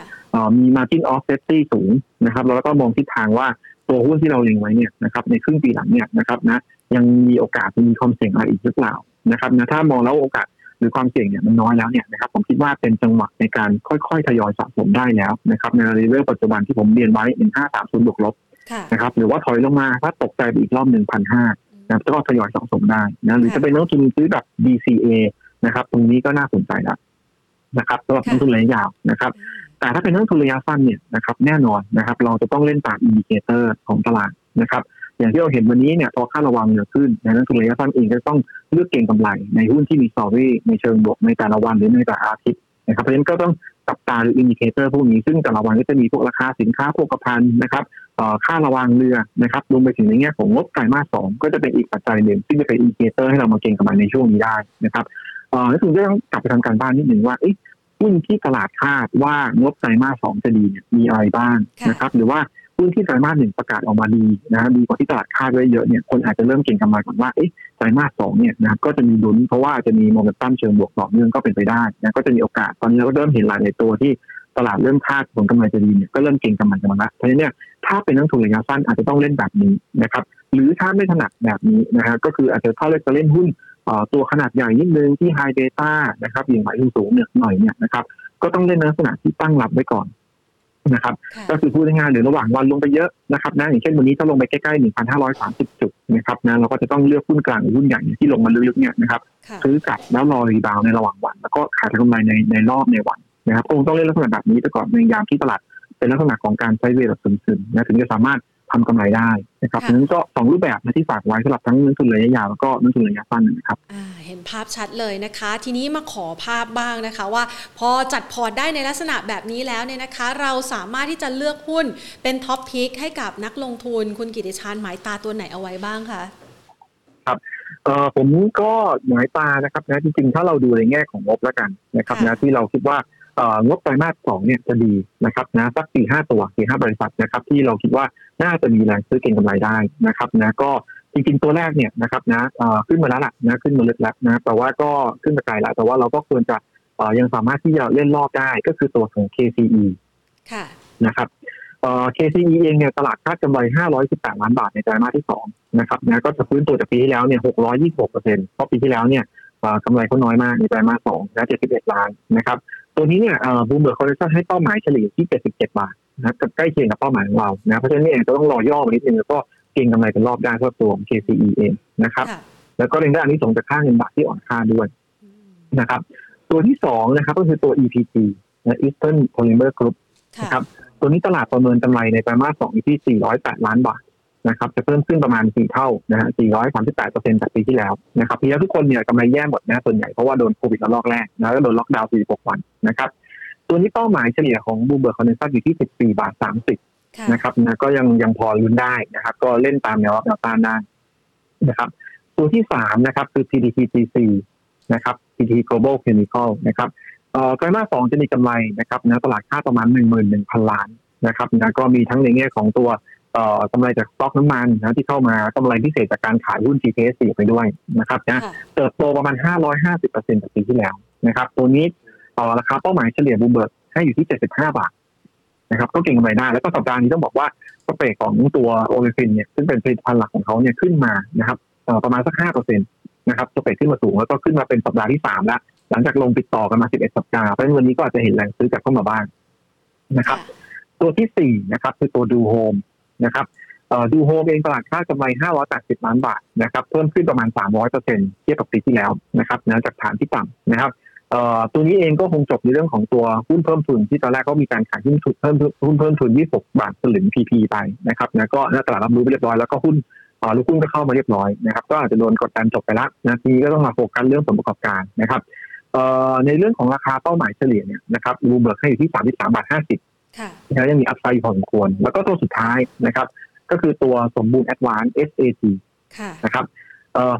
มี margin of safety สูงนะครับแล้วก็มองทิศทางว่า ตัวหุ้นที่เราเล็งไว้เนี่ยนะครับในครึ่งปีหลังเนี่ยนะครับนะยังมีโอกาสมีความเสี่ยงอะไรอีกหรือเปล่านะครับนะถ้ามองแล้วโอกาสหรือความเสี่ยงเนี่ยมันน้อยแล้วเนี่ยนะครับผมคิดว่าเป็นจังหวะในการค่อยๆทยอยสะสมได้แล้วนะครับในระดับปัจจุบันที่ผมเรียนไว้หนึ่งห้าสามศูนย์บวกลบนะครับหรือว่าถอยลงมาถ้าตกใจไปอีกรอบหนึ่งพันห้านะครับก็ทยอยสะสมได้นะหรือจะเป็นนักทุนซื้อแบบ DCA นะครับ ตรงนี้ก็น่าสนใจแล้วนะครับสำหรับนักทุนระยะยาวนะครับ แต่ถ้าเป็นนักทุนระยะสั้นเนี่ยนะครับแน่นอนนะครับ เราจะต้องเล่นตาม indicator ของตลาดนะครับ อย่างที่เราเห็นวันนี้เนี่ยพอค่าระวางเรือขึ้นนักทุนระยะสั้นเองก็ต้องเลือกเก็งกำไร ในหุ้นที่มี story ในเชิงบวกในแต่ละวันหรือในแต่ละอาทิตย์นะครับเพราะฉะนั้นก็ต้องจับตาดู indicator พวกนี้ซึ่งแต่ละวันก็จะมีพวกราคาสินค้าโภคภัณฑ์นะครับค่าระวางเรือนะครับรวมไปถึงในแง่ของงบไตรมาสสองก็จะเป็นอีกปัจจัยหนึ่งที่จะเป็น indicator ให้เรามาเก็งกำไรในช่วงนี้ได้นะครับเอ่อแล้วถึงจะต้องกลับไปทำการบ้านนิดหนึ่งว่า หุ้นที่ตลาดคาดว่างบไตรมาสสองจะดีเนี่ยมีอะไรบ้างนะครับ หรือว่าหุ้นที่ไตรมาสหนึ่งประกาศออกมาดีนะดีกว่าที่ตลาดคาดไว้เยอะเนี่ยคนอาจจะเริ่มเก็งกำไรก่อนว่าเอ๊ะไตรมาสสองเนี่ยนะก็จะมีดุลเพราะว่าจะมีโมเมนตัมเชิงบวกต่อเนื่องก็เป็นไปได้นะก็จะมีโอกาสตอนนี้เราก็เริ่มเห็นหลายในตัวที่ตลาดเริ่มคาดผลกำไรจะดีเนี่ยก็เริ่มเก็งกำไรกันมาแล้วเพราะฉะนั้นเนี่ยถ้าเป็นนักทุนระยะสั้นอาจจะต้องเล่นแบบนี้นะครับหรือถ้าไม่ถนัดแบบนี้นะฮะก็คืออาจจะถ้าเลือกจะเล่นหุ้น ตัวขนาดใหญ่นิดนึงที่ high beta นะครับอ่อนไหวสูงเนี่ยหน่อยเนี่ยนะครับ ก็ต้องเล่นลักษณะที่ตั้งรับไว้ก่อนนะครับ ก็คือพูดง่ายๆหรือระหว่างวันลงไปเยอะนะครับนะอย่างเช่นวันนี้ถ้าลงไปใกล้ๆ1,530จุดนะครับนะเราก็จะต้องเลือกหุ้นกลางหรือหุ้นใหญ่ที่ลงมาลึกๆเนี่ยนะครับซื้อกลับแล้วรอ rebound ในระหว่างวัน แล้วก็ขายกำไรในในรอบในวันนะครับคงต้องเล่นลักษณะแบบนี้ไปก่อนในยามที่ตลาดเป็นลักษณะของการใช้เวลาซึมๆนะถึงจะสามารถ ทำกำไรได้นะครับนั้นก็สองรูปแบบนะที่ฝากไว้สำหรับทั้งนักทุนระยะยาวแล้วก็นักทุนระยะสั้นนะครับเห็นภาพชัดเลยนะคะ ทีนี้มาขอภาพบ้างนะคะ ว่าพอจัดพอร์ตได้ในลักษณะแบบนี้แล้วเนี่ยนะคะ เราสามารถที่จะเลือกหุ้นเป็น top pick ให้กับนักลงทุน คุณกิติชานหมายตาตัวไหนเอาไว้บ้างคะครับเออผมก็หมายตานะครับนะจริงๆ ถ้าเราดูในแง่ของงบแล้วกันนะครับนะที่เราคิดว่า งบไตรมาสสองเนี่ยจะดีนะครับนะสักสี่ห้าตัวสี่ห้าบริษัทนะครับที่เราคิดว่าน่าจะมีแรงซื้อเก็งกำไรได้นะครับนะก็จริงๆตัวแรกเนี่ยนะครับนะขึ้นมาแล้วล่ะนะขึ้นมาลึกแล้วนะแต่ว่าก็ขึ้นมาไกลแล้วแต่ว่าเราก็ควรจะยังสามารถที่จะเล่นรอบได้ก็คือตัวของ KCE ค่ะนะครับ KCE เองเนี่ยตลาดคาดกำไร 518 ล้านบาทในไตรมาสที่2นะครับนะก็จะฟื้นตัวจากปีที่แล้วเนี่ย 626เปอร์เซ็นต์เพราะปีที่แล้วเนี่ยกำไรเขาน้อยมากในไตรมาส2นะ71 ล้านนะครับ ตัวนี้เนี่ย Bloomberg Consensus ให้เป้าหมายเฉลี่ยที่ 77 บาทนะใกล้เคียงกับเป้าหมายของเรานะเพราะฉะนั้นนี่เองจะต้องรอย่อมานิดนึงแล้วก็เก็งกำไรเป็นรอบได้เพราะตัวของ KCE เองนะครับ แล้วก็เรื่องได้อานิสงส์จากค่าเงินบาทที่อ่อนค่าด้วยนะครับ ตัวที่สองนะครับก็คือตัว EPG นะ Eastern Polymer Group นะครับตัวนี้ตลาดประเมินกำไรในไตรมาสสองอยู่ที่ 408 ล้านบาท นะครับจะเพิ่มขึ้นประมาณ 4 เท่านะฮะ438เปอร์เซ็นต์จากปีที่แล้วนะครับปีแล้วทุกคนเนี่ยกำไรแย่หมดนะส่วนใหญ่เพราะว่าโดนโควิดระลอกแรกนะแล้วโดนล็อกดาวน์46วันนะครับตัวนี้เป้าหมายเฉลี่ยของ Bloomberg Consensus อยู่ที่ 14 บาท 30 นะครับนะก็ยังยังพอลุ้นได้นะครับ ก็เล่นตามแนวรับแนวต้านได้นะครับตัวที่สามนะครับคือ PTTGC นะครับ PTT Global Chemical นะครับไตรมาสสองจะมีกำไรนะครับนะตลาดคาดประมาณ 11,000 ล้านนะครับนะก็มีทั้งในแง่ของตัว กำไรจากสต็อกน้ำมันนะที่เข้ามากำไรพิเศษจากการขายหุ้น GTS ไปด้วยนะครับนะเติบโตประมาณ 550%จากปีที่แล้วนะครับ ตัวนี้ราคาเป้าหมายเฉลี่ยบูเบิร์ตให้อยู่ที่ 75 บาทนะครับก็เก่งกำไรได้แล้วก็สัปดาห์นี้ต้องบอกว่าสเปรของตัวโอเลฟินเนี่ยซึ่งเป็นผลิตภัณฑ์หลักของเขาเนี่ยขึ้นมานะครับประมาณสัก 5%นะครับสเปรขึ้นมาสูงแล้วก็ขึ้นมาเป็นสัปดาห์ที่ 3 แล้ว หลังจากลงติดต่อกันมา 11 สัปดาห์เพราะฉะนั้นวันนี้ก็อาจจะเห็นแรงซื้อกลับเข้ามาบ้างนะครับตัวที่4นะครับคือตัวดูโฮม นะครับดูโฮมเองตลาดคาดกำไร 580 ล้านบาทนะครับเพิ่มขึ้นประมาณ 300เปอร์เซ็นเทียบกับปีที่แล้วนะครับนะจากฐานที่ต่ำนะครับตัวนี้เองก็คงจบในเรื่องของตัวหุ้นเพิ่มทุนที่ตอนแรกก็มีการขายหุ้นเพิ่มหุ้นเพิ่มทุน 26 บาทสลึง PP ไปนะครับนะก็ตลาดรับรู้ไปเรียบร้อยแล้วก็หุ้นลูกหุ้นก็เข้ามาเรียบร้อยนะครับก็อาจจะโดนกดดันจบไปแล้วนะทีนี้ก็ต้องมาโฟกัสเรื่องผลประกอบการนะครับในเรื่องของราคาเป้าหมายเฉลี่ยเนี่ยนะครับรูเบิร์กให้อยู่ที่ 33 บาท 50 แล้วยังมี upside พอสมควร แล้วก็ตัวสุดท้ายนะครับ ก็คือตัวสมบูรณ์แอดวานซ์ SAT นะครับ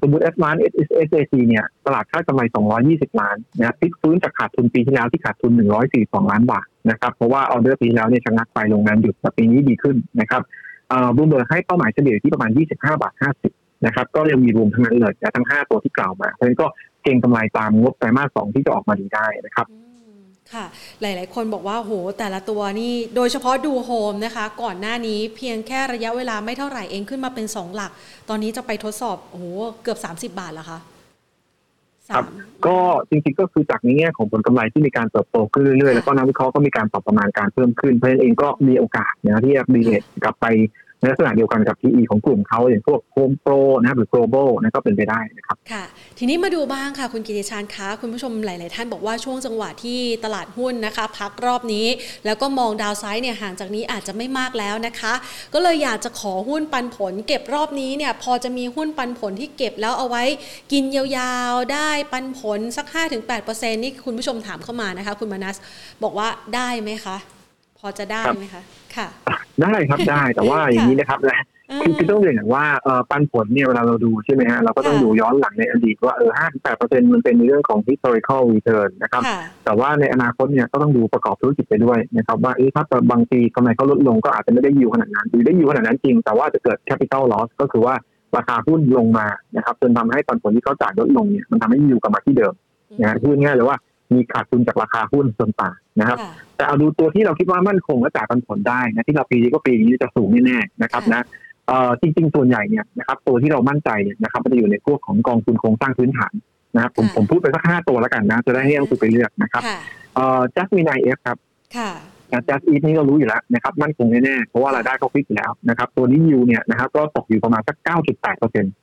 สมบูรณ์แอดวานซ์ SAT เนี่ยตลาดคาดกำไร 220 ล้านนะพลิกฟื้นจากขาดทุนปีที่แล้วที่ขาดทุน 142 ล้านบาทนะครับ เพราะว่าออเดอร์ปีแล้วเนี่ยชะงักไปโรงงานหยุดแต่ปีนี้ดีขึ้นนะครับบูมเบอร์ให้เป้าหมายเฉลี่ยที่ประมาณ 25 บาท 50 นะครับ ก็ยังมี room ทั้งนั้นเลยทั้ง 5 ตัวที่กล่าวมาเพราะฉะนั้นก็เก็งกำไรตามงบไตรมาส 2 ที่จะออกมาดีได้นะครับ ค่ะ หลาย ๆ คนบอกว่าโหแต่ละตัวนี่โดยเฉพาะดูโฮมนะคะ ก่อนหน้านี้เพียงแค่ระยะเวลาไม่เท่าไหร่เองขึ้นมาเป็นสองหลัก ตอนนี้จะไปทดสอบโอ้โหเกือบ 30 บาทแล้วคะครับก็จริงๆก็คือจากในแง่ของผลกำไรที่มีการเติบโตขึ้นเรื่อยๆ แล้วก็นักวิเคราะห์ก็มีการปรับประมาณการเพิ่มขึ้นเพราะฉะนั้นเองก็มีโอกาสนะที่จะ re-rate กลับไป ในลักษณะเดียวกันกับ PE ของกลุ่มเขาอย่างพวกโฮมโปรนะหรือ global นะก็เป็นไปได้นะครับค่ะ ทีนี้มาดูบ้างค่ะคุณกิติชานคะคุณผู้ชมหลาย ๆ ท่านบอกว่าช่วงจังหวะที่ตลาดหุ้นนะคะ พักรอบนี้ แล้วก็มองดาวไซด์เนี่ยห่างจากนี้อาจจะไม่มากแล้วนะคะ ก็เลยอยากจะขอหุ้นปันผล เก็บรอบนี้เนี่ยพอจะมีหุ้นปันผลที่เก็บแล้วเอาไว้ กินยาวๆได้ปันผลสัก 5-8%นี่คุณผู้ชมถามเข้ามานะคะ คุณมานัสบอกว่าได้ไหมคะ พอจะได้ไหมคะ ค่ะ ได้ครับได้แต่ว่าอย่างนี้นะครับนะคือคือต้องเรียนอย่างว่าเออปันผลเนี่ยเวลาเราดูใช่ไหมฮะเราก็ต้องดูย้อนหลังในอดีตว่าเออห้าถึงแปดเปอร์เซ็นต์มันเป็นในเรื่องของ historical return นะครับค่ะแต่ว่าในอนาคตเนี่ยก็ต้องดูประกอบธุรกิจไปด้วยนะครับว่าเอ๊ะถ้าบางปีกำไรเขาลดลงก็อาจจะไม่ได้ยิวขนาดนั้นหรือได้ยิวขนาดนั้นจริง แต่ว่าจะเกิด capital loss ก็คือว่าราคาหุ้นลงมานะครับจนทำให้ปันผลที่เขาจ่ายลดลงเนี่ยมันทำให้ยิวกลับมาที่เดิมนะฮะพูดง่ายๆเลยว่า มีขาดทุนจากราคาหุ้นส่วนต่างนะครับค่ะแต่เอาดูตัวที่เราคิดว่ามั่นคงและจ่ายปันผลได้นะที่เราปีนี้ก็ปีนี้จะสูงแน่ๆนะครับค่ะนะเอ่อจริง ๆ ส่วนใหญ่เนี่ยนะครับตัวที่เรามั่นใจเนี่ยนะครับมันจะอยู่ในพวกของกองทุนโครงสร้างพื้นฐานนะครับผมค่ะผมพูดไปสักห้าตัวแล้วกันนะจะได้ให้นักลงทุนไปเลือกนะครับค่ะเอ่อ Jasmine IF ครับค่ะ JASIF นี่ก็รู้อยู่แล้วนะครับมั่นคงแน่ๆเพราะว่ารายได้เขา fix อยู่แล้วนะครับตัวนี้ยูเนี่ยนะครับก็ตกอยู่ประมาณสัก9.8เปอร์เซ็นต์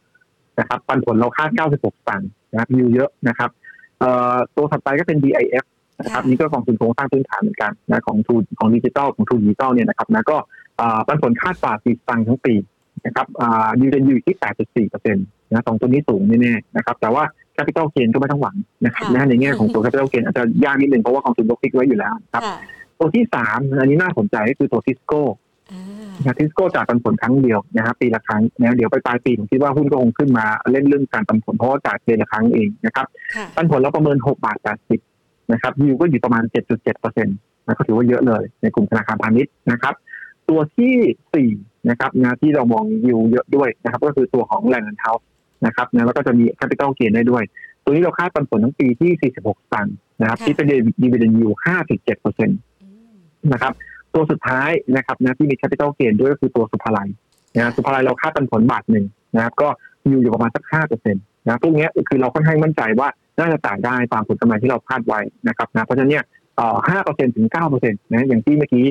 นะครับปันผลเราคาด 96สตางค์นะครับยูเยอะนะครับเอ่อ ตัวถัดไปก็เป็น DIF นะครับค่ะนี่ก็กองทุนโครงสร้างพื้นฐานเหมือนกันนะของทรูของดิจิตอลของทรูดิจิตอลเนี่ยนะครับนะก็อ่าปันผลคาดบาท4สตางค์ทั้งปีนะครับอ่ายูจะอยู่ที่ 8.4เปอร์เซ็นต์นะสองตัวนี้สูงแน่ๆนะครับแต่ว่า capital gain ก็ไม่ต้องหวังนะครับค่ะนะในแง่ของตัว capital gain อาจจะยากนิดนึงเพราะว่ากองทุนยกฟิกไว้อยู่แล้วครับค่ะตัวที่สามอันนี้น่าสนใจก็คือตัวทิสโก้อ่า นะทิสโก้จ่ายปันผลครั้งเดียวนะครับปีละครั้งนะเดี๋ยวไปปลายปีผมคิดว่าหุ้นก็คงขึ้นมาเล่นเรื่องการปันผลเพราะว่าจ่ายเดือนละครั้งเองนะครับค่ะปันผลเราประเมิน6บาท80นะครับยิวก็อยู่ประมาณ7.7เปอร์เซ็นต์นะก็ถือว่าเยอะเลยในกลุ่มธนาคารพาณิชย์นะครับ ตัวที่สี่นะครับนะที่เรามองยิวเยอะด้วยนะครับ ก็คือตัวของแลนด์เฮาส์นะครับนะแล้วก็จะมี capital gain ได้ด้วย ตัวนี้เราคาดปันผลทั้งปีที่ 46สตังค์นะครับที่เป็นดีเวเดนยิว5.7เปอร์เซ็นต์อืมนะครับ ตัวสุดท้ายนะครับนะที่มี capital gain ด้วยก็คือตัวศุภาลัยนะศุภาลัยเราคาดปันผลบาทหนึ่งนะครับก็อยู่อยู่ประมาณสักห้าเปอร์เซ็นต์นะพวกเนี้ยคือเราค่อนข้างมั่นใจว่าน่าจะจ่ายได้ตามผลกำไรที่เราคาดไว้นะครับนะเพราะฉะนั้นเนี่ยห้าเปอร์เซ็นต์ถึงเก้าเปอร์เซ็นต์นะอย่างที่เมื่อกี้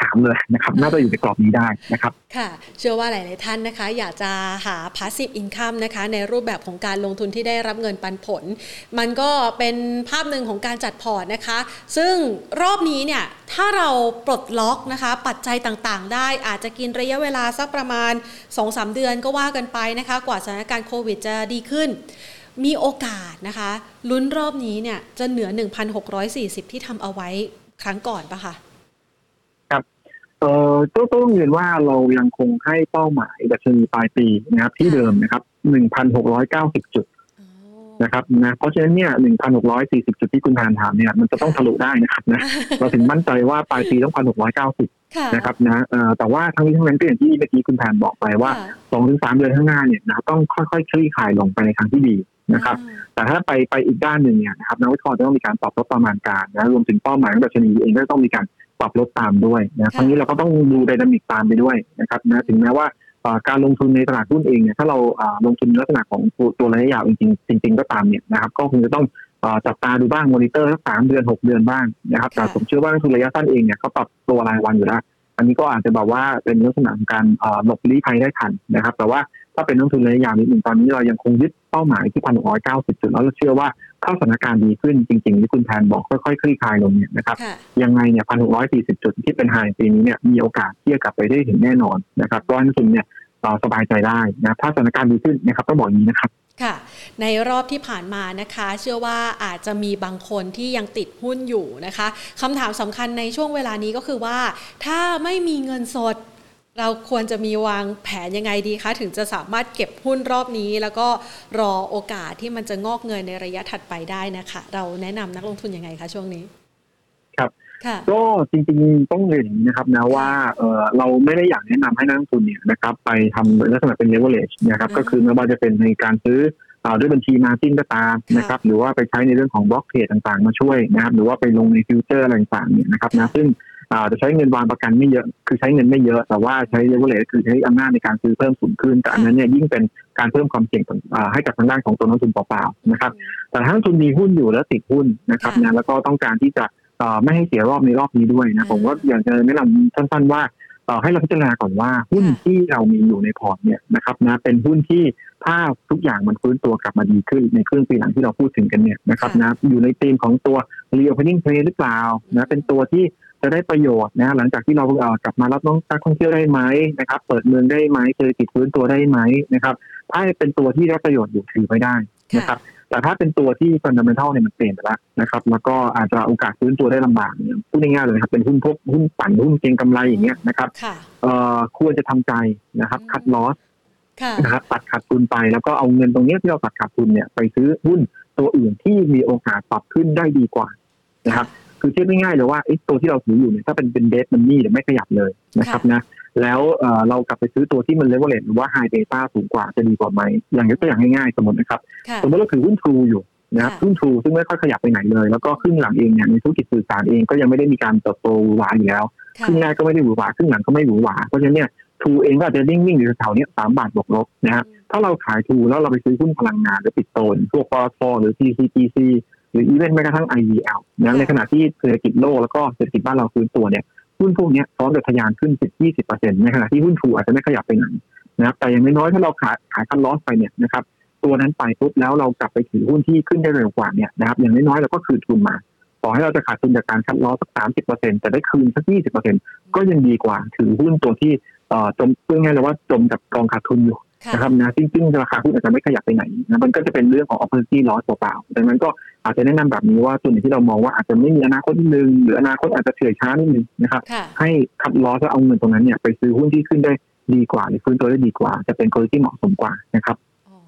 ถามเลยนะครับน่าจะอยู่ในกรอบนี้ได้นะครับค่ะ เชื่อว่าหลาย ๆ ท่านนะคะ อยากจะหา passive income นะคะ ในรูปแบบของการลงทุนที่ได้รับเงินปันผล มันก็เป็นภาพหนึ่งของการจัดพอร์ตนะคะ ซึ่งรอบนี้เนี่ย ถ้าเราปลดล็อกนะคะ ปัจจัยต่าง ๆ ได้อาจจะกินระยะเวลาสักประมาณ 2-3 เดือนก็ว่ากันไปนะคะ กว่าสถานการณ์โควิดจะดีขึ้นมีโอกาสนะคะลุ้นรอบนี้เนี่ยจะเหนือ 1,640 ที่ทำเอาไว้ครั้งก่อนปะคะ เอ่อต้องต้องเรียนว่าเรายังคงให้เป้าหมายดัชนีปลายปีนะครับ ที่เดิมนะครับ1,690จุดอ๋อนะครับนะเพราะฉะนั้นเนี่ย1,640จุดที่คุณทานถามเนี่ยมันจะต้องทะลุได้นะครับนะเราถึงมั่นใจว่าปลายปีต้อง1,690ค่ะนะครับนะเอ่อแต่ว่าทั้งนี้ทั้งนั้นก็อย่างที่เมื่อกี้คุณแทนบอกไปว่าค่ะสองถึงสามเดือนข้างหน้าเนี่ยนะต้องค่อยๆคลี่คลายลงไปในทางที่ดีนะครับอ่าแต่ถ้าไปไปอีกด้านหนึ่งเนี่ยนะครับนักวิเคราะห์จะต้องมีการปรับลดประมาณการนะรวมถึงเป้าหมายของดัชนีเองก็ต้องมีการ ปรับลดตามด้วยนะทั้งนี้เราก็ต้องดูไดนามิกตามไปด้วยนะครับนะถึงแม้ว่าเอ่อการลงทุนในตลาดหุ้นเองเนี่ยถ้าเราอ่าลงทุนในลักษณะของตัวตัวระยะยาวจริงๆจริงๆก็ตามเนี่ยนะครับก็คงจะต้องเอ่อจับตาดูบ้างมอนิเตอร์สักสามเดือนหกเดือนบ้างนะครับแต่ค่ะผมเชื่อว่านักลงทุนระยะสั้นเองเนี่ยเขาปรับตัวรายวันอยู่แล้วอันนี้ก็อาจจะแบบว่าเป็นลักษณะของการเอ่อหลบลี้ภัยได้ทันนะครับ แต่ว่าถ้าเป็นนักลงทุนระยะยาวนิดหนึ่งตอนนี้เรายังคงยึดเป้าหมายที่พันหกร้อยเก้าสิบจุดแล้วเราเชื่อว่า ถ้าสถานการณ์ดีขึ้นจริง ๆ ที่คุณแทนบอกค่อยๆคลี่คลายลงเนี่ยนะครับค่ะยังไงเนี่ยพันหกร้อยสี่สิบจุดที่เป็นไฮปีนี้เนี่ยมีโอกาสที่จะกลับไปได้ถึงแน่นอนนะครับก็นักลงทุนเนี่ยเอ่อสบายใจได้นะถ้าสถานการณ์ดีขึ้นนะครับต้องบอกอย่างนี้นะครับค่ะ ในรอบที่ผ่านมานะคะ เชื่อว่าอาจจะมีบางคนที่ยังติดหุ้นอยู่นะคะคำถามสำคัญในช่วงเวลานี้ก็คือว่า ถ้าไม่มีเงินสด เราควรจะมีวางแผนยังไงดีคะ ถึงจะสามารถเก็บหุ้นรอบนี้ แล้วก็รอโอกาสที่มันจะงอกเงยในระยะถัดไปได้นะคะ เราแนะนำนักลงทุนยังไงคะช่วงนี้ ครับค่ะก็จริงๆต้องเรียนอย่างนี้นะครับนะว่าเออเราไม่ได้อยากแนะนำให้นักลงทุนเนี่ยนะครับ ไปทำลักษณะเป็น leverage นะครับอืมก็คือไม่ว่าจะเป็นในการซื้อเอ่อด้วยบัญชี margin ก็ตามนะครับ หรือว่าไปใช้ในเรื่องของ block trade ต่างๆ มาช่วยนะครับ หรือว่าไปลงในฟิวเจอร์อะไรต่างๆเนี่ยนะครับนะซึ่งอ่า จะใช้เงินวางประกันไม่เยอะ คือใช้เงินไม่เยอะ แต่ว่าใช้ leverage คือใช้อำนาจในการซื้อเพิ่มสูงขึ้น แต่อันนั้นเนี่ยยิ่งเป็นการเพิ่มความเสี่ยงต่างอ่าให้กับทางด้านของตัวนักลงทุนเปล่าๆนะครับ แต่ถ้านักลงทุนมีหุ้นอยู่แล้วติดหุ้นนะครับค่ะนะแล้วก็ต้องการที่จะเอ่อไม่ให้เสียรอบในรอบนี้ด้วยนะอ่าผมก็อยากจะแนะนำสั้นๆว่าเอ่ให้เราพิจารณาก่อนว่าหุ้นที่เรามีอยู่ในพอร์ตเนี่ยนะครับนะเป็นหุ้นที่ถ้าทุกอย่างมันฟื้นตัวกลับมาดีขึ้นในครึ่งปีหลังที่เราพูดถึงกันเนี่ยนะครับนะอยู่ในธีมของตัว reopening play หรือเปล่านะเป็นตัวที่ จะได้ประโยชน์นะหลังจากที่เราเกลับมารับน้องนักท่องเที่ยวได้ไหมนะครับ เปิดเมืองได้ไหมเศรษฐกิจฟื้นตัวได้ไหมนะครับ ถ้าเป็นตัวที่ได้ประโยชน์อยู่ถือไม่ได้นะครับแต่ถ้าเป็นตัวที่ฟันดัมเบลทัลเนี่ยมันเปลี่ยนไปแล้วนะครับ แล้วก็อาจจะโอกาสฟื้นตัวได้ลำบากเนี่ยพูดง่ายๆเลยครับเป็นหุ้นพวกหุ้นปั่นหุ้นเก็งกำไรอย่างเงี้ยนะครับเอ่อควรจะทำใจนะครับ คัดลอสนะครับตัดขาดทุนไปแล้วก็เอาเงินตรงนี้ที่เราตัดขาดทุนเนี่ยไปซื้อหุ้นตัวอื่นที่มีโอกาสปรับขึ้นได้ดีกว่านะครับ คือเทียบง่ายๆเลยว่าไอ้ตัวที่เราถืออยู่เนี่ยถ้าเป็นเป็นเดสมันนี่ไม่ขยับเลยนะครับนะแล้วเรากลับไปซื้อตัวที่มันเลเวลเลตหรือว่า high beta สูงกว่าจะดีกว่าไหมอย่างยกตัวอย่างง่ายๆสมมตินะครับสมมติเราถือหุ้นทรูอยู่นะครับหุ้นทรูซึ่งไม่ค่อยขยับไปไหนเลย แล้วก็ครึ่งหลังเองเนี่ยในธุรกิจสื่อสารเองก็ยังไม่ได้มีการเติบโตหวือหวาอยู่แล้วครึ่งแรกก็ไม่ได้หวือหวาครึ่งหลังก็ไม่หวือหวาเพราะฉะนั้นเนี่ยทรูเองก็อาจจะนิ่งๆอยู่แถวๆนี้สามบาทบวกลบนะครับถ้าเราขายทรูแล้วเราไปซื้อหุ้นพลังงานหรือปิโตรพวกปตทหรือ PTTGC หรืออีเวนต์แม้กระทั่ง IVL นะในขณะที่เศรษฐกิจโลกแล้วก็เศรษฐกิจบ้านเราฟื้นตัวเนี่ยหุ้นพวกนี้พร้อมจะทะยานขึ้น 10-20%ในขณะที่หุ้นทูอาจจะไม่ขยับไปไหนนะครับแต่อย่างน้อยๆถ้าเราขายขายคันลอสไปเนี่ยนะครับตัวนั้นไปปุ๊บแล้วเรากลับไปถือหุ้นที่ขึ้นได้เร็วกว่าเนี่ยนะครับอย่างน้อยๆเราก็คืนทุนมาต่อให้เราจะขาดทุนจากการคัดลอสสักสามสิบเปอร์เซ็นต์แต่ได้คืนสักยี่สิบเปอร์เซ็นต์ก็ยังดีกว่าถือหุ้นตัวที่เอ่อจมเพื่อง่ายเลยว่าจมกับกองขาดทุนอยู่ นะครับนะซึ่งซึ่งราคาหุ้นอาจจะไม่ขยับไปไหนนะมันก็จะเป็นเรื่องของ opportunity loss เปล่าๆดังนั้นก็อาจจะแนะนำแบบนี้ว่าส่วนที่เรามองว่าอาจจะไม่มีอนาคตนิดนึงหรืออนาคตอาจจะเฉื่อยช้านิดนึงนะครับให้คัดลอสแล้วเอาเงินตรงนั้นเนี่ยไปซื้อหุ้นที่ขึ้นได้ดีกว่าหรือฟื้นตัวได้ดีกว่า จะเป็นกลยุทธ์ที่เหมาะสมกว่านะครับ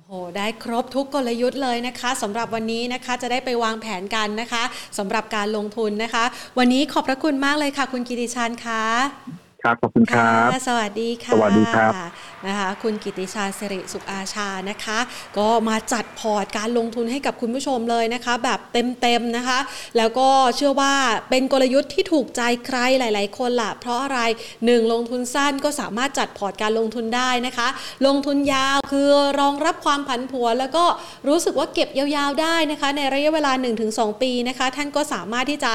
โอ้ได้ครบทุกกลยุทธ์เลยนะคะสำหรับวันนี้นะคะจะได้ไปวางแผนกันนะคะสำหรับการลงทุนนะคะ วันนี้ขอบพระคุณมากเลยค่ะ คุณกิติชันค่ะครับขอบคุณครับ สวัสดีค่ะ สวัสดีครับ นะคะคุณกิติชาสิริสุขอาชานะคะ ก็มาจัดพอร์ตการลงทุนให้กับคุณผู้ชมเลยนะคะ แบบเต็มๆนะคะ แล้วก็เชื่อว่าเป็นกลยุทธ์ที่ถูกใจใครหลาย ๆ คนละเพราะอะไร 1. ลงทุนสั้นก็สามารถจัดพอร์ตการลงทุนได้นะคะ ลงทุนยาวคือรองรับความผันผวนแล้วก็รู้สึกว่าเก็บยาวๆได้นะคะ ในระยะเวลา 1-2 ปีนะคะ ท่านก็สามารถที่จะ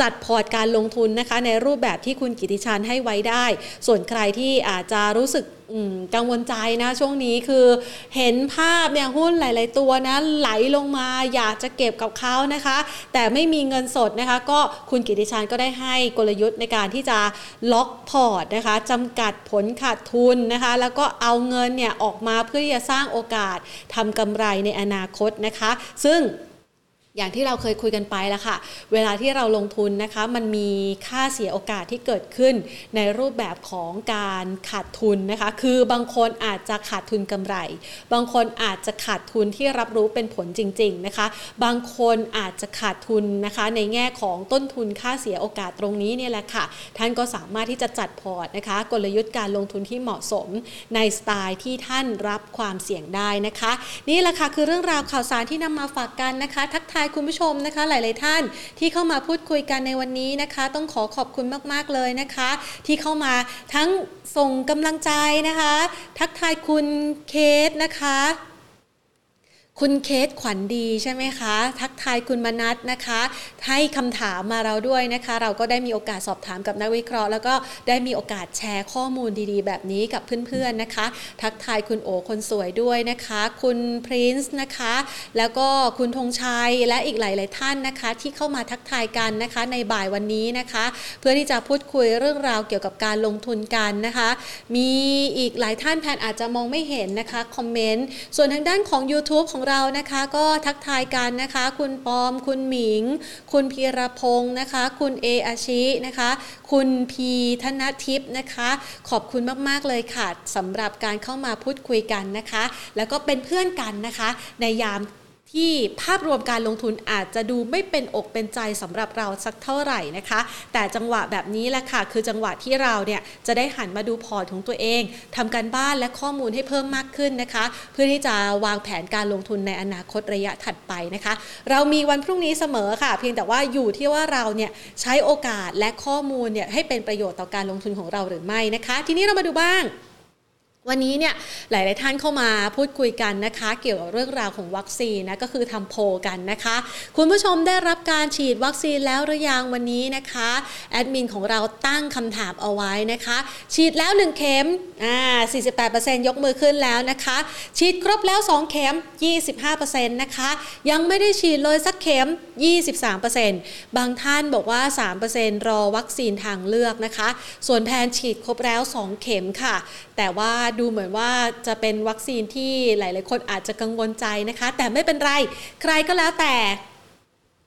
จัดพอร์ตการลงทุนนะคะ ในรูปแบบที่คุณกิติชันให้ไว้ได้ ส่วนใครที่อาจจะรู้สึกกังวลใจนะช่วงนี้คือเห็นภาพเนี่ยหุ้นหลาย ๆ ตัวนะไหลลงมาอยากจะเก็บกับเขานะคะ แต่ไม่มีเงินสดนะคะ ก็คุณกิติชันก็ได้ให้กลยุทธ์ในการที่จะล็อกพอร์ตนะคะจำกัดผลขาดทุนนะคะ แล้วก็เอาเงินเนี่ยออกมาเพื่อที่จะสร้างโอกาสทำกำไรในอนาคตนะคะ ซึ่ง อย่างที่เราเคยคุยกันไปแล้วค่ะ เวลาที่เราลงทุนนะคะ มันมีค่าเสียโอกาสที่เกิดขึ้นในรูปแบบของการขาดทุนนะคะ คือบางคนอาจจะขาดทุนกำไร บางคนอาจจะขาดทุนที่รับรู้เป็นผลจริง ๆนะคะ บางคนอาจจะขาดทุนนะคะ ในแง่ของต้นทุนค่าเสียโอกาสตรงนี้เนี่ยแหละค่ะ ท่านก็สามารถที่จะจัดพอร์ตนะคะ กลยุทธ์การลงทุนที่เหมาะสมในสไตล์ที่ท่านรับความเสี่ยงได้นะคะ นี่แหละค่ะคือเรื่องราวข่าวสารที่นำมาฝากกันนะคะ ทักทายคุณผู้ชมนะคะ หลาย ๆ ท่านที่เข้ามาพูดคุยกันในวันนี้นะคะ ต้องขอขอบคุณมาก ๆ เลยนะคะ ที่เข้ามาทั้งส่งกำลังใจนะคะ ทักทายคุณเคสนะคะ คุณเคสขวัญดีใช่ไหมคะ ทักทายคุณมนัทนะคะ ให้คำถามมาเราด้วยนะคะ เราก็ได้มีโอกาสสอบถามกับนักวิเคราะห์ แล้วก็ได้มีโอกาสแชร์ข้อมูลดีๆ แบบนี้กับเพื่อนๆนะคะ ทักทายคุณโอคนสวยด้วยนะคะ คุณพรินซ์นะคะ แล้วก็คุณธงชัยและอีกหลายๆท่านนะคะ ที่เข้ามาทักทายกันนะคะในบ่ายวันนี้นะคะ เพื่อที่จะพูดคุยเรื่องราวเกี่ยวกับการลงทุนกันนะคะ มีอีกหลายท่านแทนอาจจะมองไม่เห็นนะคะคอมเมนต์ส่วนทางด้านของ YouTube ของเรานะคะก็ทักทายกันนะคะ คุณปอม คุณหมิง คุณพีรพงศ์นะคะ คุณเออาชินะคะ คุณพีธนทิพย์นะคะ ขอบคุณมากๆเลยค่ะสำหรับการเข้ามาพูดคุยกันนะคะ แล้วก็เป็นเพื่อนกันนะคะ ในยาม ที่ภาพรวมการลงทุนอาจจะดูไม่เป็นอกเป็นใจสำหรับเราสักเท่าไหร่นะคะ แต่จังหวะแบบนี้แหละค่ะ คือจังหวะที่เราเนี่ยจะได้หันมาดูพอร์ตของตัวเองทำการบ้านและข้อมูลให้เพิ่มมากขึ้นนะคะ เพื่อที่จะวางแผนการลงทุนในอนาคตระยะถัดไปนะคะ เรามีวันพรุ่งนี้เสมอค่ะ เพียงแต่ว่าอยู่ที่ว่าเราเนี่ยใช้โอกาสและข้อมูลเนี่ยให้เป็นประโยชน์ต่อการลงทุนของเราหรือไม่นะคะ ทีนี้เรามาดูบ้าง วันนี้เนี่ยหลาย ๆ ท่านเข้ามาพูดคุยกันนะคะ เกี่ยวกับเรื่องราวของวัคซีนนะก็คือทำโพกันนะคะ คุณผู้ชมได้รับการฉีดวัคซีนแล้วหรือยังวันนี้นะคะแอดมินของเราตั้งคำถามเอาไว้นะคะ ฉีดแล้ว 1 เข็มอ่า48%ยกมือขึ้นแล้วนะคะ ฉีดครบแล้ว 2 เข็ม 25%นะคะ ยังไม่ได้ฉีดเลยสักเข็ม 23%บางท่านบอกว่า 3%รอวัคซีนทางเลือกนะคะ ส่วนแพนฉีดครบแล้ว 2 เข็มค่ะ แต่ว่าดูเหมือนว่าจะเป็นวัคซีนที่หลาย ๆ คนอาจจะกังวลใจนะคะ แต่ไม่เป็นไร ใครก็แล้วแต่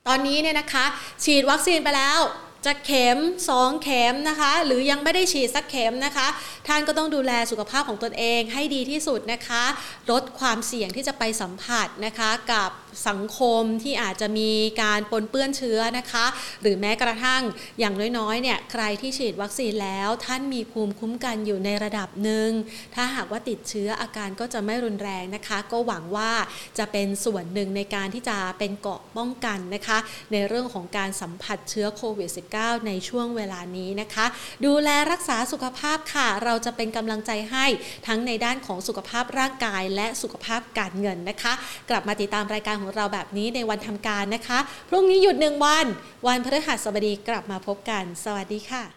ตอนนี้เนี่ยนะคะ ฉีดวัคซีนไปแล้วจะเข็ม 2 เข็มนะคะ หรือยังไม่ได้ฉีดสักเข็มนะคะ ท่านก็ต้องดูแลสุขภาพของตนเองให้ดีที่สุดนะคะ ลดความเสี่ยงที่จะไปสัมผัสนะคะกับสังคมที่อาจจะมีการปนเปื้อนเชื้อนะคะ หรือแม้กระทั่งอย่างน้อยๆเนี่ยใครที่ฉีดวัคซีนแล้วท่านมีภูมิคุ้มกันอยู่ในระดับหนึ่ง ถ้าหากว่าติดเชื้ออาการก็จะไม่รุนแรงนะคะ ก็หวังว่าจะเป็นส่วนหนึ่งในการที่จะเป็นเกาะป้องกันนะคะ ในเรื่องของการสัมผัสเชื้อโควิด -19 ในช่วงเวลานี้นะคะ ดูแลรักษาสุขภาพค่ะ เราจะเป็นกำลังใจให้ทั้งในด้านของสุขภาพร่างกายและสุขภาพการเงินนะคะ กลับมาติดตามรายการของเราแบบนี้ในวันทำการนะคะ พรุ่งนี้หยุดหนึ่งวัน วันพฤหัสบดีกลับมาพบกัน สวัสดีค่ะ